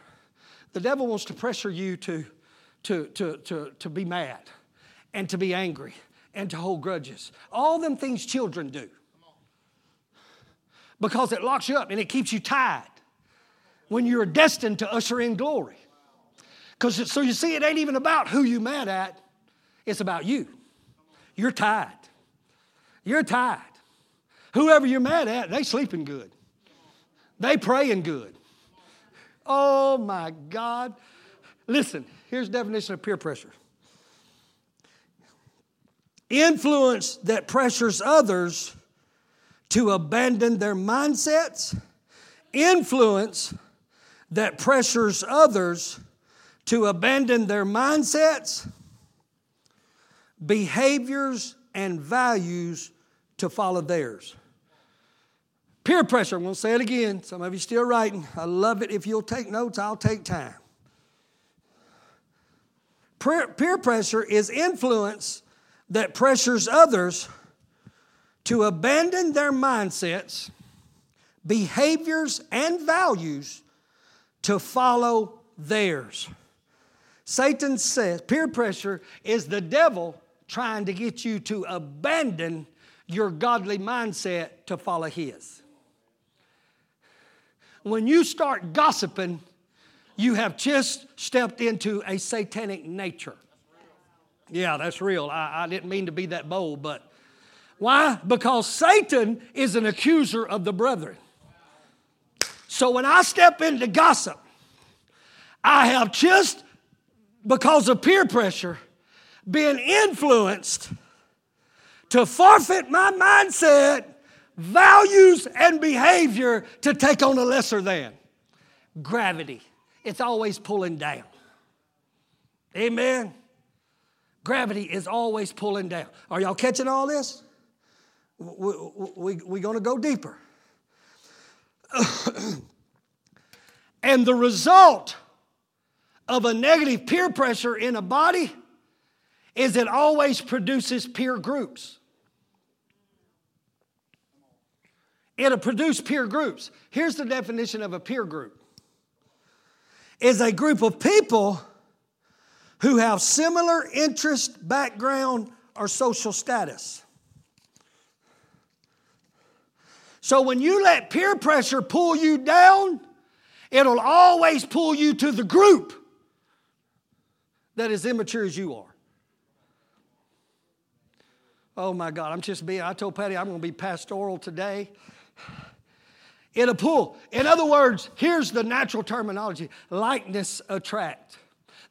The devil wants to pressure you to, to, to, to, to be mad and to be angry and to hold grudges. All them things children do. Because it locks you up and it keeps you tied when you're destined to usher in glory. Because so you see, it ain't even about who you mad at, it's about you. You're tied. You're tied. Whoever you're mad at, they sleeping good. They praying good. Oh my God. Listen, here's definition of peer pressure. Influence that pressures others to abandon their mindsets. Influence that pressures others to abandon their mindsets, behaviors, and values to follow theirs. Peer pressure, I'm going to say it again. Some of you still writing. I love it. If you'll take notes, I'll take time. Peer pressure is influence that pressures others to abandon their mindsets, behaviors, and values to follow theirs. Satan says peer pressure is the devil trying to get you to abandon your godly mindset to follow his. When you start gossiping, you have just stepped into a satanic nature. Yeah, that's real. I, I, didn't mean to be that bold, but why? Because Satan is an accuser of the brethren. So when I step into gossip, I have just because of peer pressure, being influenced to forfeit my mindset, values, and behavior to take on a lesser than. Gravity. It's always pulling down. Amen. Gravity is always pulling down. Are y'all catching all this? We're we, we, going to go deeper. and the result of a negative peer pressure in a body is it always produces peer groups. It'll produce peer groups. Here's the definition of a peer group is a group of people who have similar interest, background, or social status. So when you let peer pressure pull you down, it'll always pull you to the group that is immature as you are. Oh my God, I'm just being, I told Patty I'm going to be pastoral today. In a pool. In other words, here's the natural terminology likeness attract.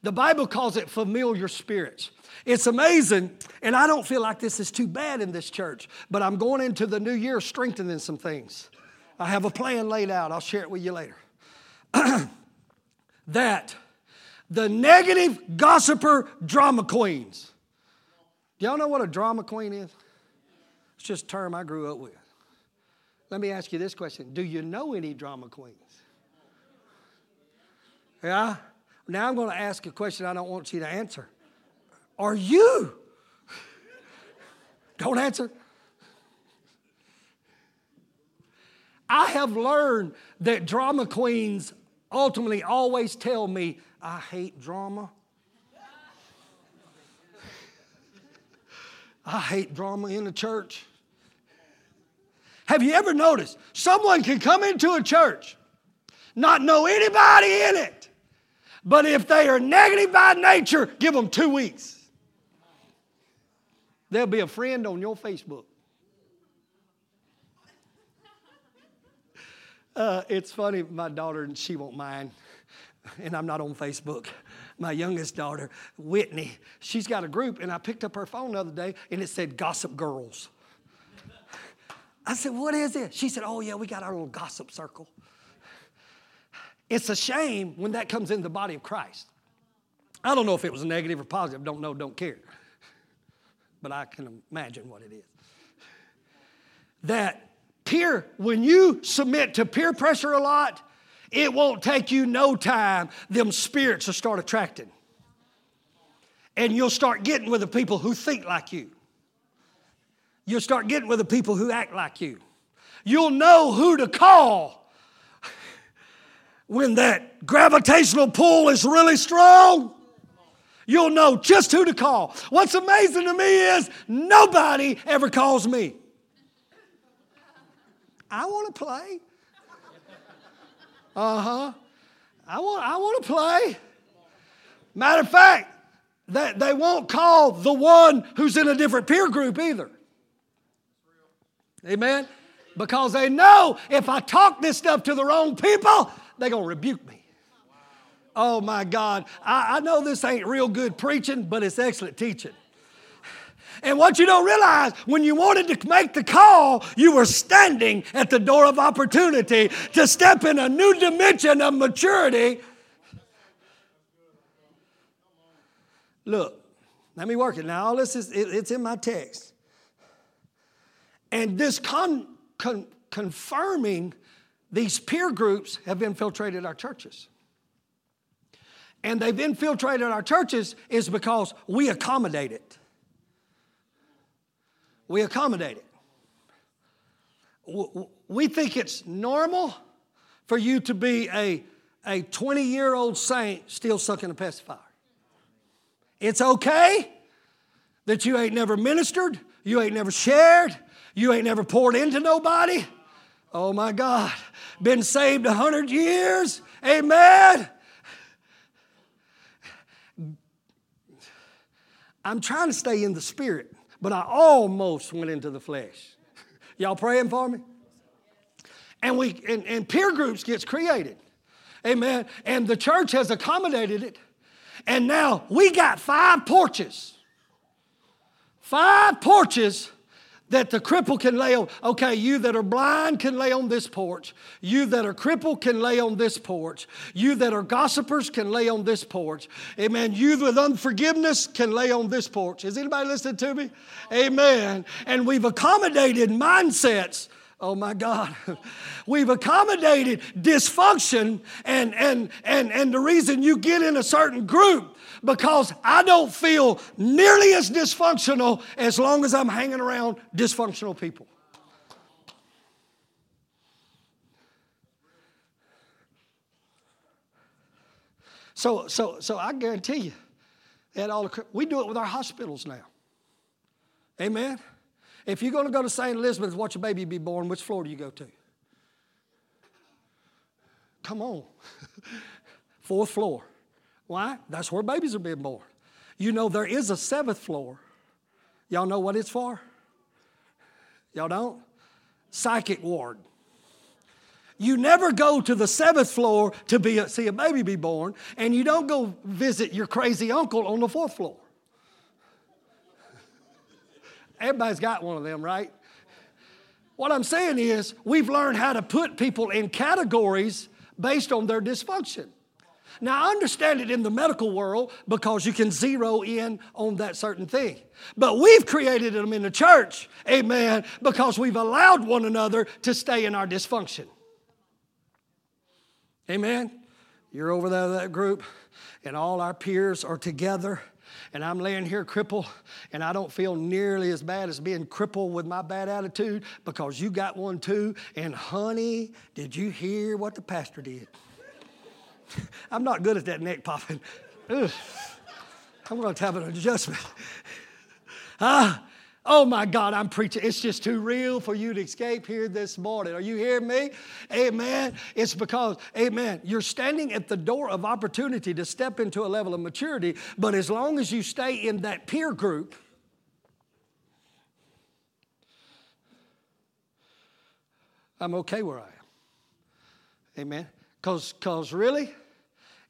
The Bible calls it familiar spirits. It's amazing, and I don't feel like this is too bad in this church, but I'm going into the new year strengthening some things. I have a plan laid out, I'll share it with you later. that the negative gossiper drama queens. Do y'all know what a drama queen is? It's just a term I grew up with. Let me ask you this question Do you know any drama queens? Yeah? Now I'm going to ask a question I don't want you to answer. Are you? Don't answer. I have learned that drama queens ultimately always tell me I hate drama. I hate drama in the church. Have you ever noticed someone can come into a church, not know anybody in it, but if they are negative by nature, give them two weeks. They'll be a friend on your Facebook. Uh, it's funny, my daughter, and she won't mind, and I'm not on Facebook. My youngest daughter, Whitney, she's got a group, and I picked up her phone the other day, and it said Gossip Girls. I said, What is it? She said, Oh, yeah, we got our little gossip circle. It's a shame when that comes in the body of Christ. I don't know if it was negative or positive, don't know, don't care. But I can imagine what it is. That peer, when you submit to peer pressure a lot, it won't take you no time, them spirits will start attracting. And you'll start getting with the people who think like you. You'll start getting with the people who act like you. You'll know who to call when that gravitational pull is really strong. You'll know just who to call. What's amazing to me is nobody ever calls me. I want to play. Uh huh. I want, I want to play. Matter of fact, they, they won't call the one who's in a different peer group either. Amen? Because they know if I talk this stuff to the wrong people, they're going to rebuke me. Oh my God. I, I know this ain't real good preaching, but it's excellent teaching. And what you don't realize, when you wanted to make the call, you were standing at the door of opportunity to step in a new dimension of maturity. Look, let me work it. Now, all this is, it, it's in my text. And this con, con, confirming these peer groups have infiltrated our churches. And they've infiltrated our churches is because we accommodate it we accommodate it. We think it's normal for you to be a, a 20 year old saint still sucking a pacifier. It's okay that you ain't never ministered, you ain't never shared, you ain't never poured into nobody. Oh my God, been saved a hundred years, amen. I'm trying to stay in the spirit but I almost went into the flesh. Y'all praying for me? And we and, and peer groups gets created. Amen. And the church has accommodated it. And now we got five porches. Five porches that the cripple can lay on. Okay, you that are blind can lay on this porch. You that are crippled can lay on this porch. You that are gossipers can lay on this porch. Amen. You with unforgiveness can lay on this porch. Is anybody listening to me? Amen. And we've accommodated mindsets. Oh my God. We've accommodated dysfunction and, and, and, and the reason you get in a certain group because I don't feel nearly as dysfunctional as long as I'm hanging around dysfunctional people. So, so, so I guarantee you, at all we do it with our hospitals now. Amen. If you're going to go to St. Elizabeth watch a baby be born, which floor do you go to? Come on. Fourth floor. Why? That's where babies are being born. You know, there is a seventh floor. Y'all know what it's for? Y'all don't? Psychic ward. You never go to the seventh floor to be a, see a baby be born, and you don't go visit your crazy uncle on the fourth floor. Everybody's got one of them, right? What I'm saying is, we've learned how to put people in categories based on their dysfunction. Now, I understand it in the medical world because you can zero in on that certain thing. But we've created them in the church, amen, because we've allowed one another to stay in our dysfunction. Amen. You're over there, that group, and all our peers are together and I'm laying here crippled, and I don't feel nearly as bad as being crippled with my bad attitude because you got one too. And honey, did you hear what the pastor did? I'm not good at that neck popping. I'm going to have an adjustment. Ah, oh my God, I'm preaching. It's just too real for you to escape here this morning. Are you hearing me? Amen. It's because, amen, you're standing at the door of opportunity to step into a level of maturity, but as long as you stay in that peer group, I'm okay where I am. Amen. Because cause really,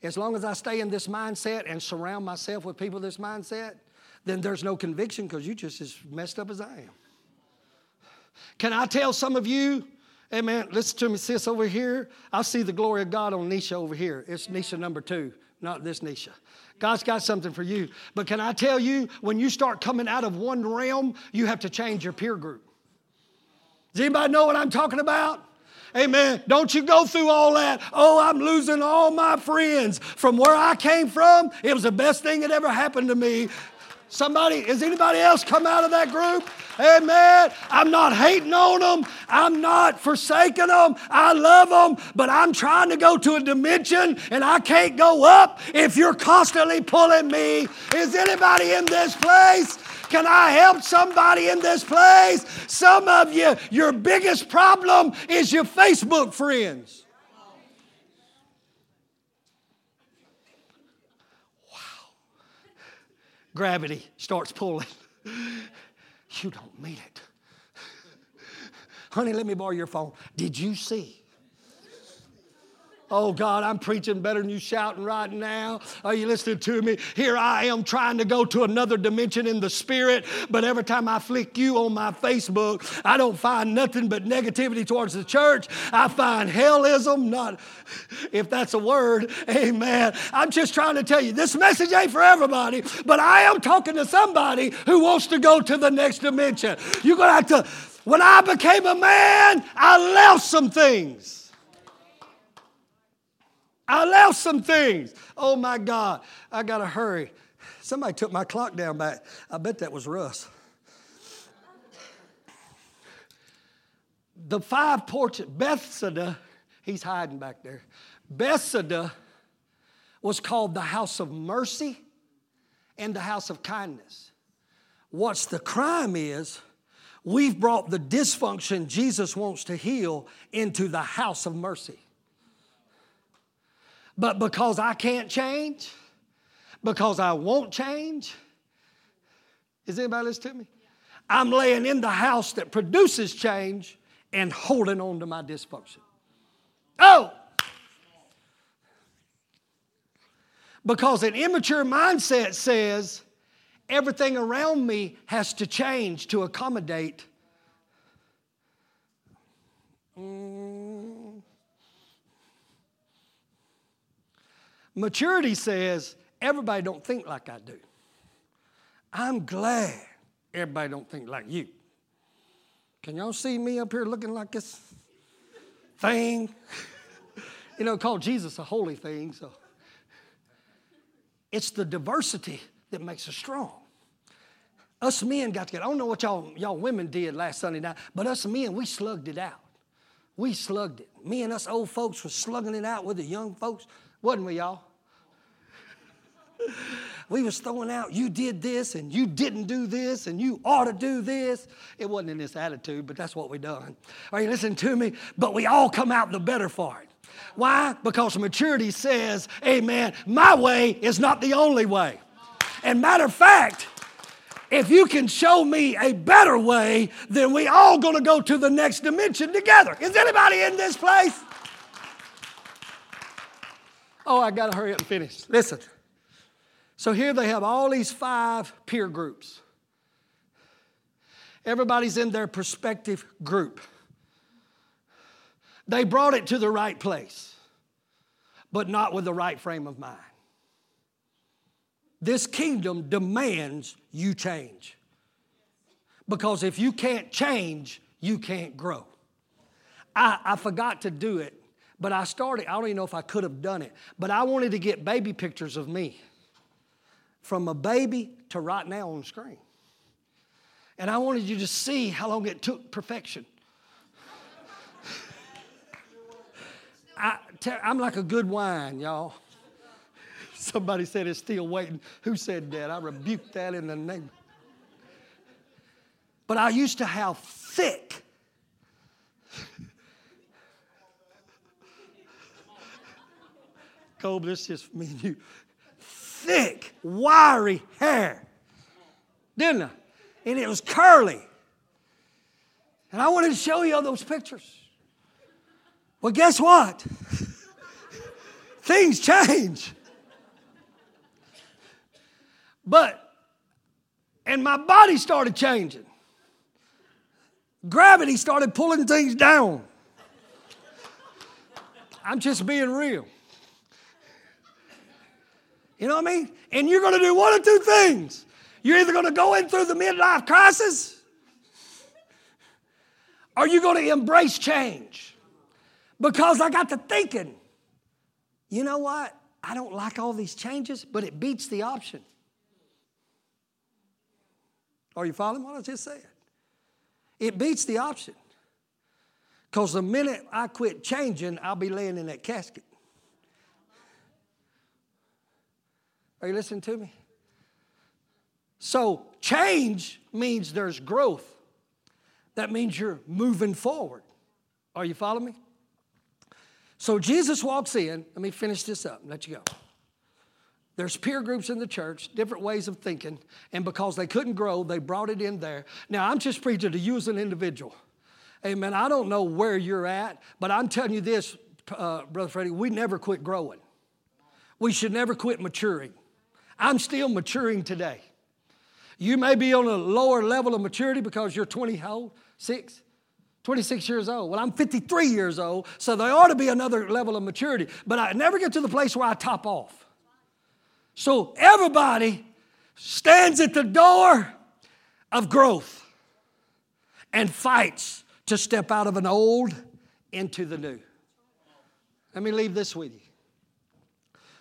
as long as I stay in this mindset and surround myself with people this mindset, then there's no conviction because you're just as messed up as I am. Can I tell some of you, hey amen, listen to me, sis, over here. I see the glory of God on Nisha over here. It's Nisha number two, not this Nisha. God's got something for you. But can I tell you, when you start coming out of one realm, you have to change your peer group. Does anybody know what I'm talking about? Amen. Don't you go through all that. Oh, I'm losing all my friends from where I came from. It was the best thing that ever happened to me. Somebody, is anybody else come out of that group? Amen. I'm not hating on them. I'm not forsaking them. I love them, but I'm trying to go to a dimension and I can't go up if you're constantly pulling me. Is anybody in this place? Can I help somebody in this place? Some of you, your biggest problem is your Facebook friends. Wow. Gravity starts pulling. You don't mean it. Honey, let me borrow your phone. Did you see? Oh God, I'm preaching better than you shouting right now. Are you listening to me? Here I am trying to go to another dimension in the spirit, but every time I flick you on my Facebook, I don't find nothing but negativity towards the church. I find hellism, not if that's a word, amen. I'm just trying to tell you this message ain't for everybody, but I am talking to somebody who wants to go to the next dimension. You're gonna have to, when I became a man, I left some things. I left some things. Oh my God, I got to hurry. Somebody took my clock down back. I bet that was Russ. The five porches, Bethsaida, he's hiding back there. Bethsaida was called the house of mercy and the house of kindness. What's the crime is, we've brought the dysfunction Jesus wants to heal into the house of mercy. But because I can't change, because I won't change, is anybody listening to me? I'm laying in the house that produces change and holding on to my dysfunction. Oh! Because an immature mindset says everything around me has to change to accommodate. Mm, Maturity says, everybody don't think like I do. I'm glad everybody don't think like you. Can y'all see me up here looking like this thing? you know, call Jesus a holy thing, so it's the diversity that makes us strong. Us men got together. I don't know what y'all, y'all women did last Sunday night, but us men, we slugged it out. We slugged it. Me and us old folks were slugging it out with the young folks, wasn't we, y'all? We was throwing out, you did this and you didn't do this and you ought to do this. It wasn't in this attitude, but that's what we done. Are you listening to me? But we all come out the better for it. Why? Because maturity says, Amen, my way is not the only way. And matter of fact, if you can show me a better way, then we all gonna go to the next dimension together. Is anybody in this place? Oh, I gotta hurry up and finish. Listen. So here they have all these five peer groups. Everybody's in their perspective group. They brought it to the right place, but not with the right frame of mind. This kingdom demands you change. Because if you can't change, you can't grow. I, I forgot to do it, but I started, I don't even know if I could have done it, but I wanted to get baby pictures of me from a baby to right now on screen. And I wanted you to see how long it took perfection. I, am like a good wine, y'all. Somebody said it's still waiting. Who said that? I rebuked that in the name. But I used to have thick. Cole, this is me and you thick, wiry hair. Didn't I? And it was curly. And I wanted to show you all those pictures. Well, guess what? Things change. But, and my body started changing. Gravity started pulling things down. I'm just being real. You know what I mean? And you're going to do one of two things. You're either going to go in through the midlife crisis or you're going to embrace change. Because I got to thinking, you know what? I don't like all these changes, but it beats the option. Are you following what I just said? It beats the option. Because the minute I quit changing, I'll be laying in that casket. Are you listening to me? So, change means there's growth. That means you're moving forward. Are you following me? So, Jesus walks in. Let me finish this up and let you go. There's peer groups in the church, different ways of thinking, and because they couldn't grow, they brought it in there. Now, I'm just preaching to you as an individual. Amen. I don't know where you're at, but I'm telling you this, uh, Brother Freddie, we never quit growing. We should never quit maturing. I'm still maturing today. You may be on a lower level of maturity because you're 20 how old? Six? 26 years old. Well, I'm 53 years old, so there ought to be another level of maturity. But I never get to the place where I top off. So everybody stands at the door of growth and fights to step out of an old into the new. Let me leave this with you.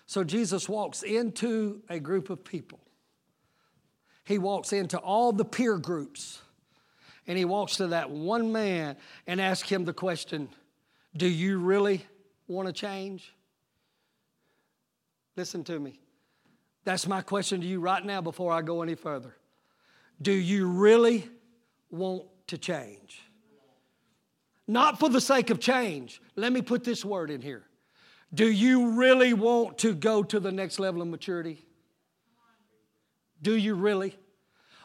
So Jesus walks into a group of people. He walks into all the peer groups and he walks to that one man and asks him the question Do you really want to change? Listen to me. That's my question to you right now before I go any further. Do you really want to change? Not for the sake of change. Let me put this word in here. Do you really want to go to the next level of maturity? Do you really?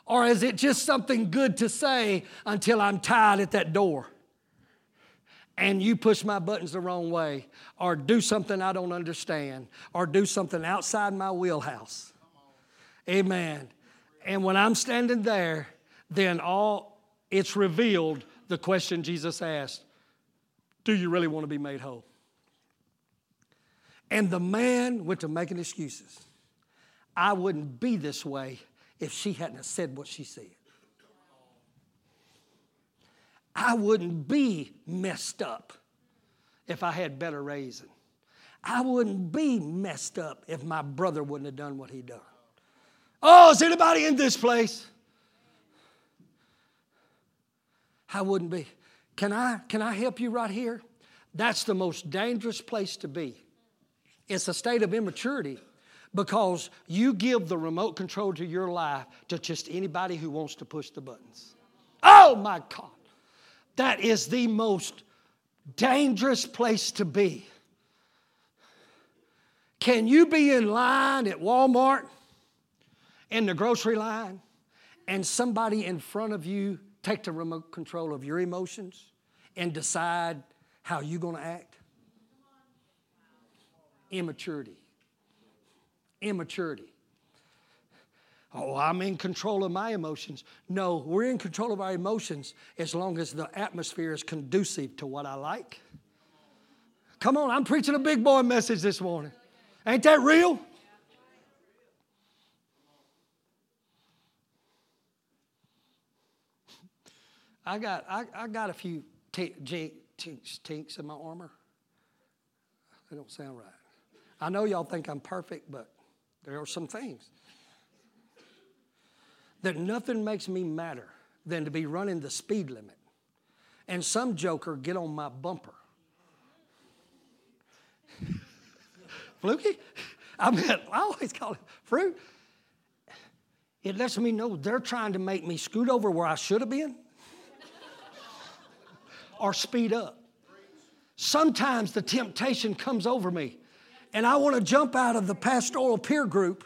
Or is it just something good to say until I'm tied at that door? And you push my buttons the wrong way, or do something I don't understand, or do something outside my wheelhouse. Amen. And when I'm standing there, then all it's revealed the question Jesus asked Do you really want to be made whole? And the man went to making excuses. I wouldn't be this way if she hadn't said what she said. I wouldn't be messed up if I had better raising. I wouldn't be messed up if my brother wouldn't have done what he done. Oh, is anybody in this place? I wouldn't be. Can I, can I help you right here? That's the most dangerous place to be. It's a state of immaturity because you give the remote control to your life to just anybody who wants to push the buttons. Oh my God. That is the most dangerous place to be. Can you be in line at Walmart, in the grocery line, and somebody in front of you take the remote control of your emotions and decide how you're going to act? Immaturity. Immaturity. Oh, I'm in control of my emotions. No, we're in control of our emotions as long as the atmosphere is conducive to what I like. Come on, I'm preaching a big boy message this morning. Ain't that real? I got, I, I got a few t- j- tinks, tinks in my armor. They don't sound right. I know y'all think I'm perfect, but there are some things that nothing makes me madder than to be running the speed limit and some joker get on my bumper. Fluky? I mean, I always call it fruit. It lets me know they're trying to make me scoot over where I should have been or speed up. Sometimes the temptation comes over me and I want to jump out of the pastoral peer group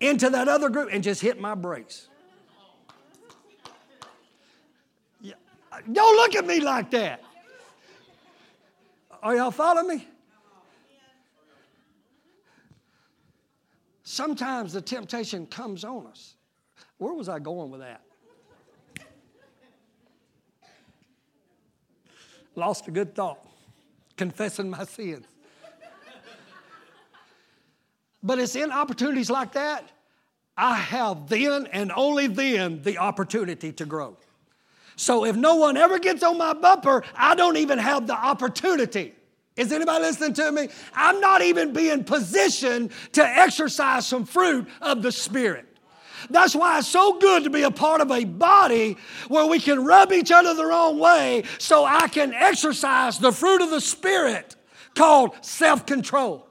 into that other group and just hit my brakes. Don't look at me like that. Are y'all following me? Sometimes the temptation comes on us. Where was I going with that? Lost a good thought, confessing my sins. But it's in opportunities like that, I have then and only then the opportunity to grow. So if no one ever gets on my bumper, I don't even have the opportunity. Is anybody listening to me? I'm not even being positioned to exercise some fruit of the Spirit. That's why it's so good to be a part of a body where we can rub each other the wrong way so I can exercise the fruit of the Spirit called self control.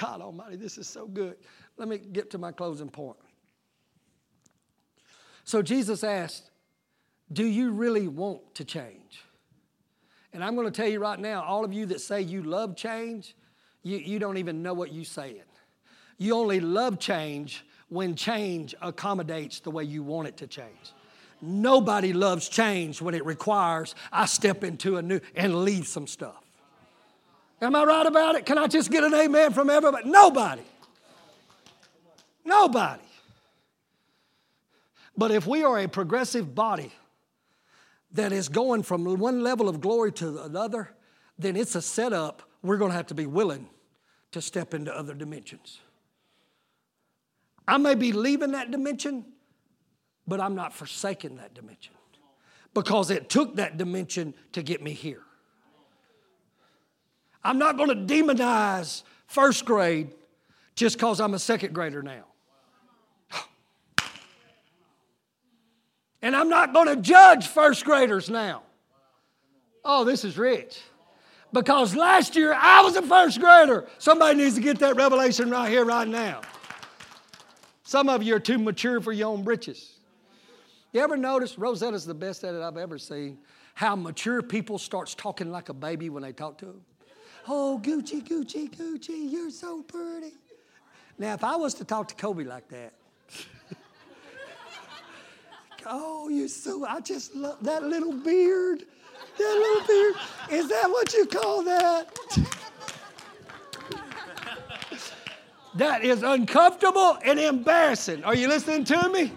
God Almighty, this is so good. Let me get to my closing point. So Jesus asked, Do you really want to change? And I'm going to tell you right now, all of you that say you love change, you, you don't even know what you're saying. You only love change when change accommodates the way you want it to change. Nobody loves change when it requires I step into a new and leave some stuff. Am I right about it? Can I just get an amen from everybody? Nobody. Nobody. But if we are a progressive body that is going from one level of glory to another, then it's a setup we're going to have to be willing to step into other dimensions. I may be leaving that dimension, but I'm not forsaking that dimension because it took that dimension to get me here. I'm not going to demonize first grade just because I'm a second grader now. And I'm not going to judge first graders now. Oh, this is rich. Because last year I was a first grader. Somebody needs to get that revelation right here, right now. Some of you are too mature for your own britches. You ever notice, Rosetta's the best at it I've ever seen, how mature people starts talking like a baby when they talk to them? Oh, Gucci, Gucci, Gucci, you're so pretty. Now, if I was to talk to Kobe like that, Oh, you're so, I just love that little beard. That little beard. Is that what you call that? that is uncomfortable and embarrassing. Are you listening to me?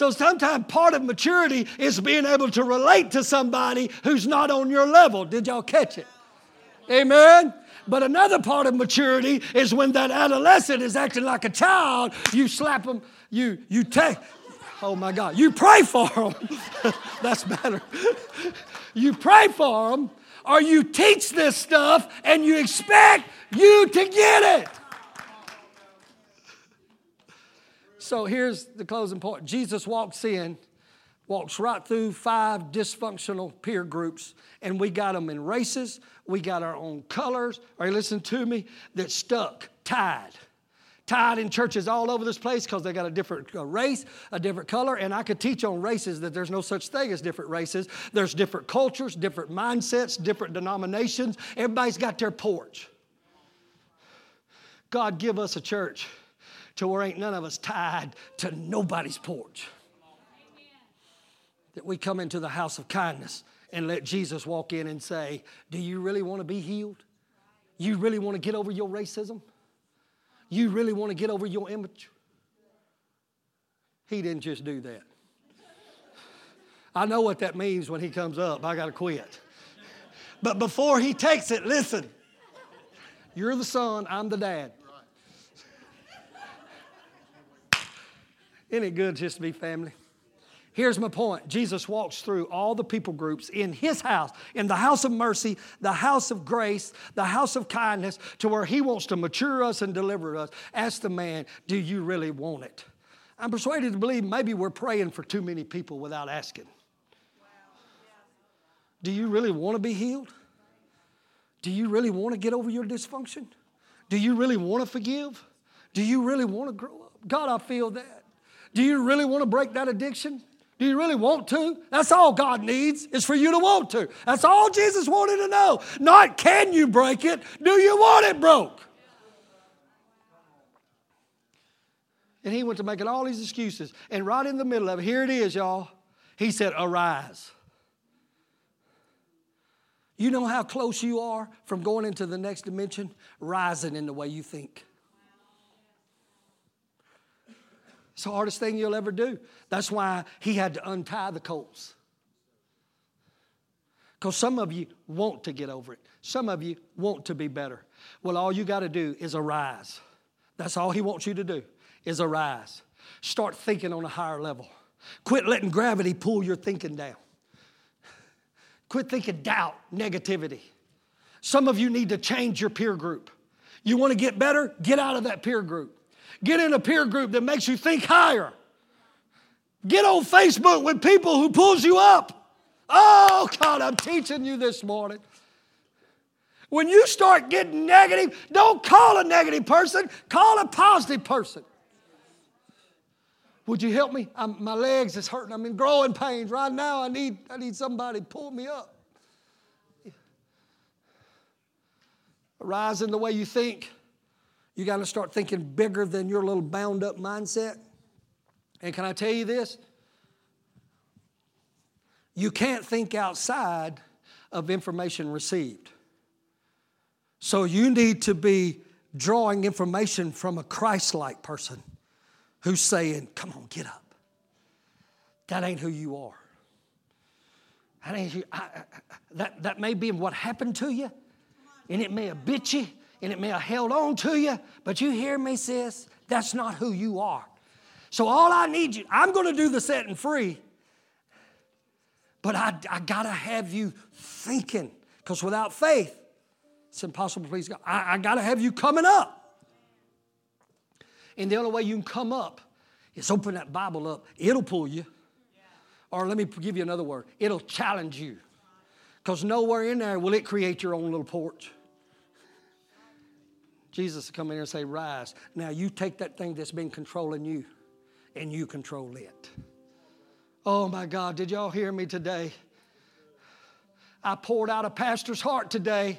So sometimes part of maturity is being able to relate to somebody who's not on your level. Did y'all catch it? Amen. But another part of maturity is when that adolescent is acting like a child, you slap them, you, you take, oh my God, you pray for them. That's better. you pray for them, or you teach this stuff and you expect you to get it. So here's the closing point Jesus walks in walks right through five dysfunctional peer groups, and we got them in races, we got our own colors. Are you listening to me? That stuck, tied. Tied in churches all over this place because they got a different uh, race, a different color. And I could teach on races that there's no such thing as different races. There's different cultures, different mindsets, different denominations. Everybody's got their porch. God, give us a church to where ain't none of us tied to nobody's porch that we come into the house of kindness and let Jesus walk in and say, Do you really want to be healed? You really want to get over your racism? You really want to get over your image? He didn't just do that. I know what that means when he comes up. I got to quit. But before he takes it, listen. You're the son, I'm the dad. Isn't it good just to be family? Here's my point Jesus walks through all the people groups in his house, in the house of mercy, the house of grace, the house of kindness, to where he wants to mature us and deliver us. Ask the man, Do you really want it? I'm persuaded to believe maybe we're praying for too many people without asking. Do you really want to be healed? Do you really want to get over your dysfunction? Do you really want to forgive? Do you really want to grow up? God, I feel that. Do you really want to break that addiction? Do you really want to? That's all God needs is for you to want to. That's all Jesus wanted to know. Not can you break it, do you want it broke? And he went to making all these excuses. And right in the middle of it, here it is, y'all. He said, Arise. You know how close you are from going into the next dimension? Rising in the way you think. It's the hardest thing you'll ever do. That's why he had to untie the colts. Because some of you want to get over it, some of you want to be better. Well, all you got to do is arise. That's all he wants you to do is arise. Start thinking on a higher level. Quit letting gravity pull your thinking down. Quit thinking doubt, negativity. Some of you need to change your peer group. You want to get better? Get out of that peer group. Get in a peer group that makes you think higher. Get on Facebook with people who pulls you up. Oh, God, I'm teaching you this morning. When you start getting negative, don't call a negative person, call a positive person. Would you help me? I'm, my legs is hurting. I'm in growing pains right now. I need, I need somebody to pull me up. Arise in the way you think. You got to start thinking bigger than your little bound up mindset. And can I tell you this? You can't think outside of information received. So you need to be drawing information from a Christ like person who's saying, Come on, get up. That ain't who you are. That, ain't I, I, that, that may be what happened to you, and it may have bit you, and it may have held on to you, but you hear me, sis? That's not who you are. So all I need you, I'm going to do the setting free, but I, I got to have you thinking, because without faith, it's impossible please God. I, I got to have you coming up. And the only way you can come up is open that Bible up. It'll pull you. Or let me give you another word it'll challenge you. Because nowhere in there will it create your own little porch. Jesus will come in and say, Rise. Now you take that thing that's been controlling you and you control it. Oh my God, did y'all hear me today? I poured out a pastor's heart today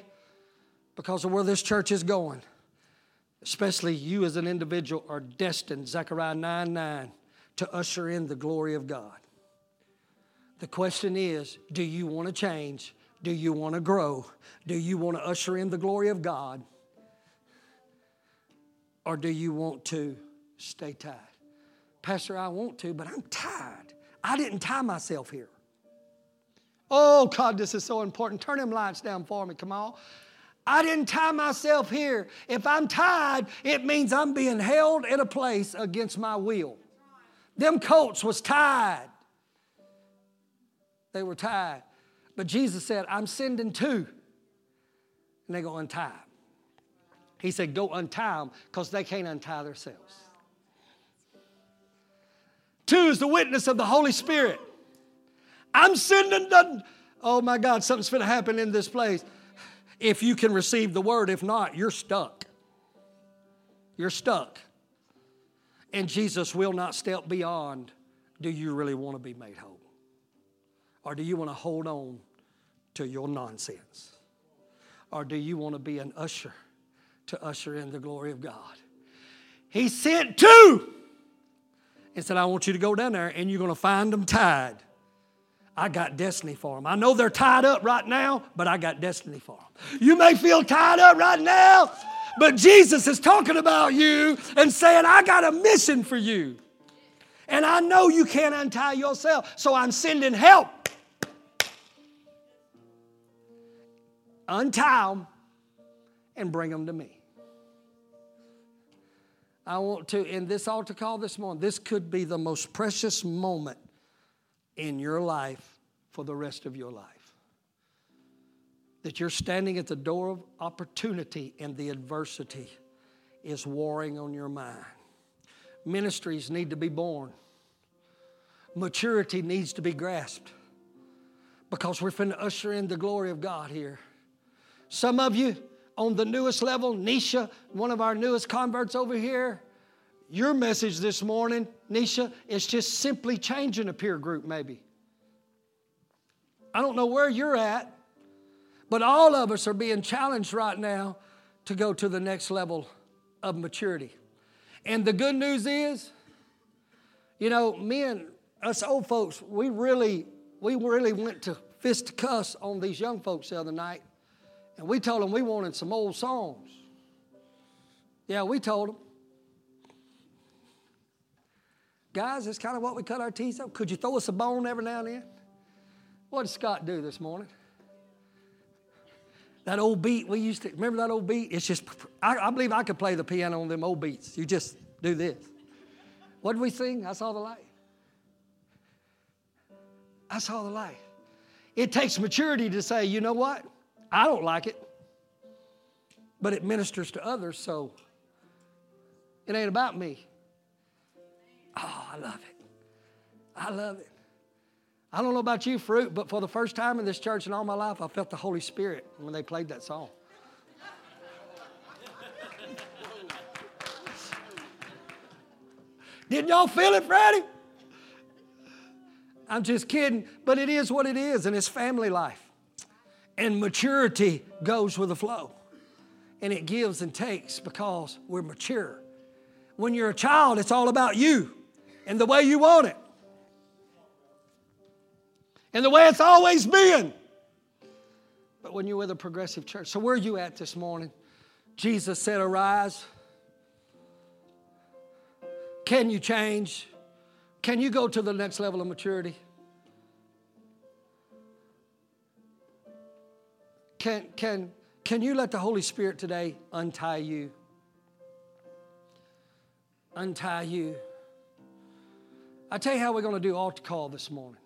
because of where this church is going. Especially you as an individual are destined, Zechariah 9 9, to usher in the glory of God. The question is do you want to change? Do you want to grow? Do you want to usher in the glory of God? Or do you want to stay tied? Pastor, I want to, but I'm tied. I didn't tie myself here. Oh, God, this is so important. Turn them lights down for me, come on. I didn't tie myself here. If I'm tied, it means I'm being held in a place against my will. Them colts was tied. They were tied. But Jesus said, I'm sending two. And they go untie them. He said, Go untie them because they can't untie themselves. Two is the witness of the Holy Spirit. I'm sending the. Oh my God, something's going to happen in this place if you can receive the word. If not, you're stuck. You're stuck. And Jesus will not step beyond do you really want to be made whole? Or do you want to hold on to your nonsense? Or do you want to be an usher to usher in the glory of God? He sent two and said, I want you to go down there and you're going to find them tied. I got destiny for them. I know they're tied up right now, but I got destiny for them. You may feel tied up right now, but Jesus is talking about you and saying, I got a mission for you. And I know you can't untie yourself, so I'm sending help. Untie them and bring them to me. I want to, in this altar call this morning, this could be the most precious moment in your life for the rest of your life. That you're standing at the door of opportunity and the adversity is warring on your mind. Ministries need to be born, maturity needs to be grasped because we're finna usher in the glory of God here. Some of you on the newest level, Nisha, one of our newest converts over here, your message this morning, Nisha, is just simply changing a peer group, maybe. I don't know where you're at, but all of us are being challenged right now to go to the next level of maturity. And the good news is, you know, me and us old folks, we really, we really went to fist cuss on these young folks the other night, and we told them we wanted some old songs. Yeah, we told them. Guys, it's kind of what we cut our teeth up. Could you throw us a bone every now and then? What did Scott do this morning? That old beat we used to, remember that old beat? It's just, I, I believe I could play the piano on them old beats. You just do this. What did we sing? I saw the light. I saw the light. It takes maturity to say, you know what? I don't like it, but it ministers to others, so it ain't about me. Oh, I love it. I love it. I don't know about you, fruit, but for the first time in this church in all my life, I felt the Holy Spirit when they played that song. Didn't y'all feel it, Freddie? I'm just kidding, but it is what it is, and it's family life. And maturity goes with the flow. And it gives and takes because we're mature. When you're a child, it's all about you and the way you want it. And the way it's always been. But when you're with a progressive church, so where are you at this morning? Jesus said, Arise. Can you change? Can you go to the next level of maturity? Can, can, can you let the Holy Spirit today untie you? Untie you. I tell you how we're going to do altar call this morning.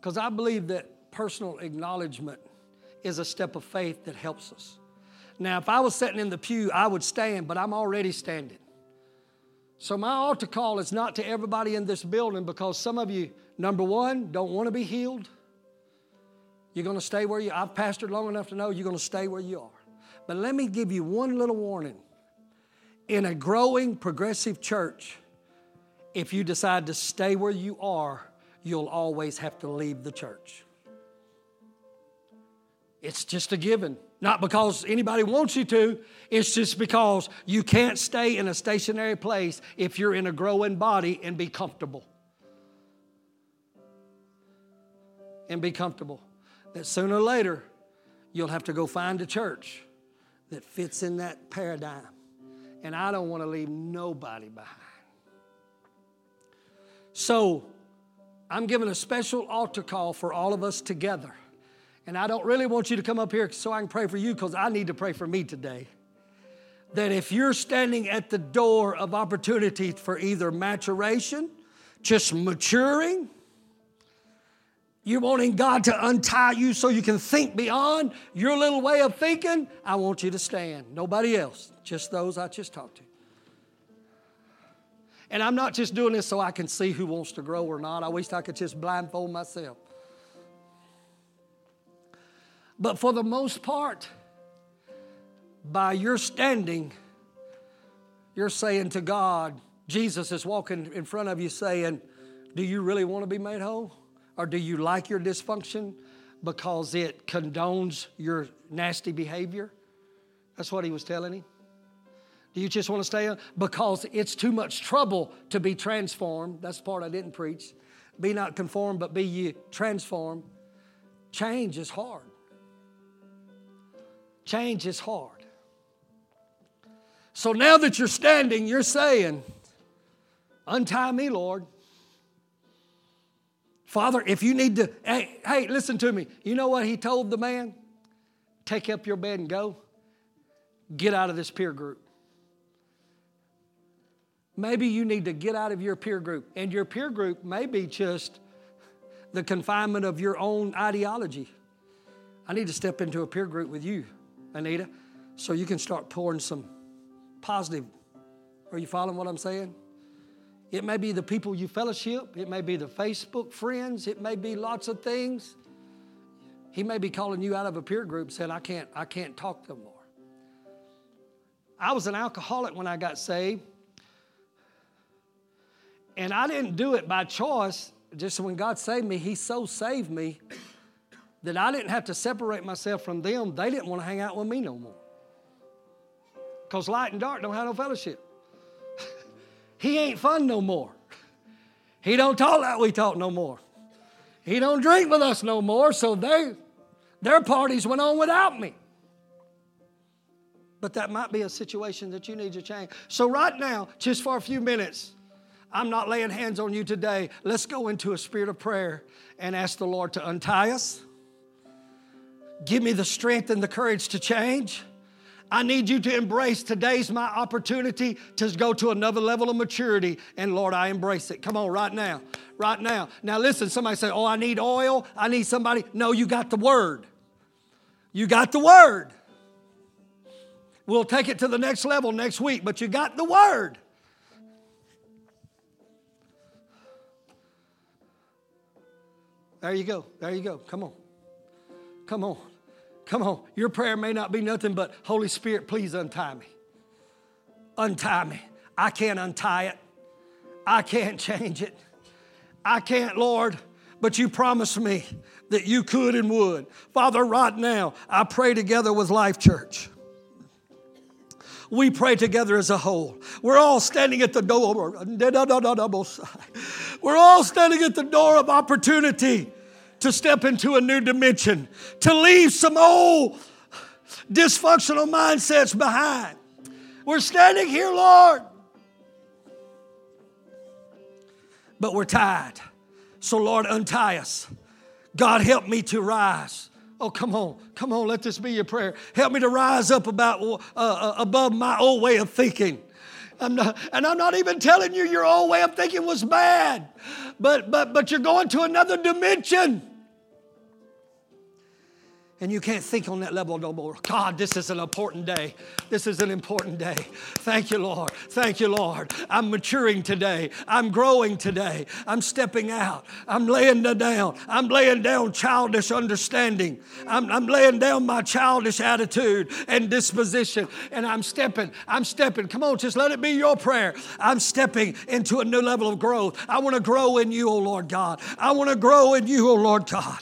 Because I believe that personal acknowledgement is a step of faith that helps us. Now, if I was sitting in the pew, I would stand, but I'm already standing. So, my altar call is not to everybody in this building because some of you, number one, don't want to be healed. You're going to stay where you are. I've pastored long enough to know you're going to stay where you are. But let me give you one little warning. In a growing progressive church, if you decide to stay where you are, you'll always have to leave the church. It's just a given. Not because anybody wants you to, it's just because you can't stay in a stationary place if you're in a growing body and be comfortable. And be comfortable. That sooner or later, you'll have to go find a church that fits in that paradigm. And I don't want to leave nobody behind. So, I'm giving a special altar call for all of us together. And I don't really want you to come up here so I can pray for you because I need to pray for me today. That if you're standing at the door of opportunity for either maturation, just maturing, you're wanting God to untie you so you can think beyond your little way of thinking, I want you to stand. Nobody else, just those I just talked to. And I'm not just doing this so I can see who wants to grow or not. I wish I could just blindfold myself. But for the most part, by your standing, you're saying to God, Jesus is walking in front of you saying, Do you really want to be made whole? Or do you like your dysfunction because it condones your nasty behavior? That's what he was telling him. Do you just want to stay? Because it's too much trouble to be transformed. That's the part I didn't preach. Be not conformed, but be ye transformed. Change is hard. Change is hard. So now that you're standing, you're saying, Untie me, Lord. Father, if you need to, hey, hey, listen to me. You know what he told the man? Take up your bed and go. Get out of this peer group. Maybe you need to get out of your peer group. And your peer group may be just the confinement of your own ideology. I need to step into a peer group with you. Anita, so you can start pouring some positive. Are you following what I'm saying? It may be the people you fellowship, it may be the Facebook friends, it may be lots of things. He may be calling you out of a peer group saying, I can't, I can't talk them more. I was an alcoholic when I got saved. And I didn't do it by choice. Just when God saved me, He so saved me that I didn't have to separate myself from them. They didn't want to hang out with me no more. Because light and dark don't have no fellowship. He ain't fun no more. He don't talk like we talk no more. He don't drink with us no more, so they, their parties went on without me. But that might be a situation that you need to change. So, right now, just for a few minutes, I'm not laying hands on you today. Let's go into a spirit of prayer and ask the Lord to untie us. Give me the strength and the courage to change. I need you to embrace today's my opportunity to go to another level of maturity. And Lord, I embrace it. Come on, right now. Right now. Now, listen, somebody say, Oh, I need oil. I need somebody. No, you got the word. You got the word. We'll take it to the next level next week, but you got the word. There you go. There you go. Come on. Come on. Come on. Your prayer may not be nothing but, Holy Spirit, please untie me. Untie me. I can't untie it. I can't change it. I can't, Lord, but you promised me that you could and would. Father, right now, I pray together with Life Church we pray together as a whole. We're all standing at the door. We're all standing at the door of opportunity to step into a new dimension, to leave some old dysfunctional mindsets behind. We're standing here, Lord, but we're tied. So, Lord, untie us. God, help me to rise. Oh, come on, come on, let this be your prayer. Help me to rise up about uh, uh, above my old way of thinking. I'm not, and I'm not even telling you your old way of thinking was bad, but but but you're going to another dimension and you can't think on that level no more. God, this is an important day. This is an important day. Thank you, Lord. Thank you, Lord. I'm maturing today. I'm growing today. I'm stepping out. I'm laying down. I'm laying down childish understanding. I'm, I'm laying down my childish attitude and disposition. And I'm stepping. I'm stepping. Come on, just let it be your prayer. I'm stepping into a new level of growth. I want to grow in you, O oh Lord God. I want to grow in you, O oh Lord God.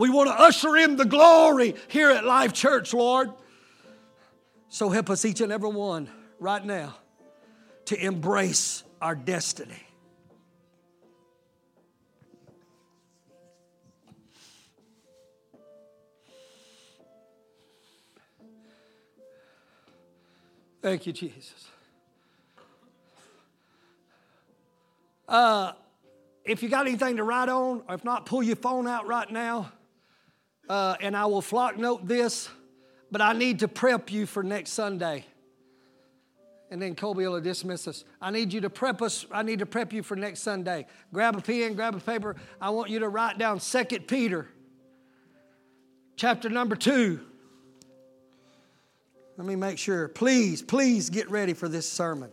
We want to usher in the glory here at Life Church, Lord. So help us each and every one right now to embrace our destiny. Thank you, Jesus. Uh, if you got anything to write on, or if not, pull your phone out right now uh, and I will Flocknote this, but I need to prep you for next Sunday. And then Colby will dismiss us. I need you to prep us. I need to prep you for next Sunday. Grab a pen, grab a paper. I want you to write down 2 Peter, chapter number 2. Let me make sure. Please, please get ready for this sermon.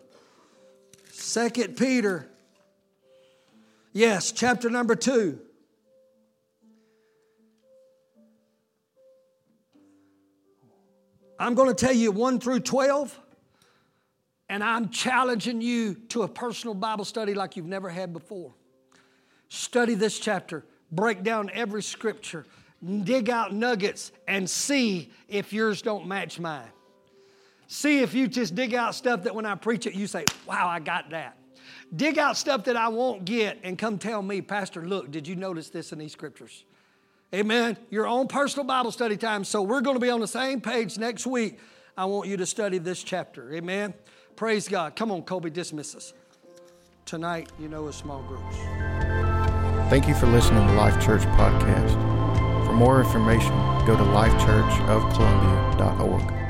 2 Peter, yes, chapter number 2. I'm going to tell you 1 through 12, and I'm challenging you to a personal Bible study like you've never had before. Study this chapter, break down every scripture, dig out nuggets, and see if yours don't match mine. See if you just dig out stuff that when I preach it, you say, Wow, I got that. Dig out stuff that I won't get and come tell me, Pastor, look, did you notice this in these scriptures? Amen. Your own personal Bible study time. So we're going to be on the same page next week. I want you to study this chapter. Amen. Praise God. Come on, Colby, dismiss us. Tonight, you know, a small groups. Thank you for listening to Life Church Podcast. For more information, go to lifechurchofcolumbia.org.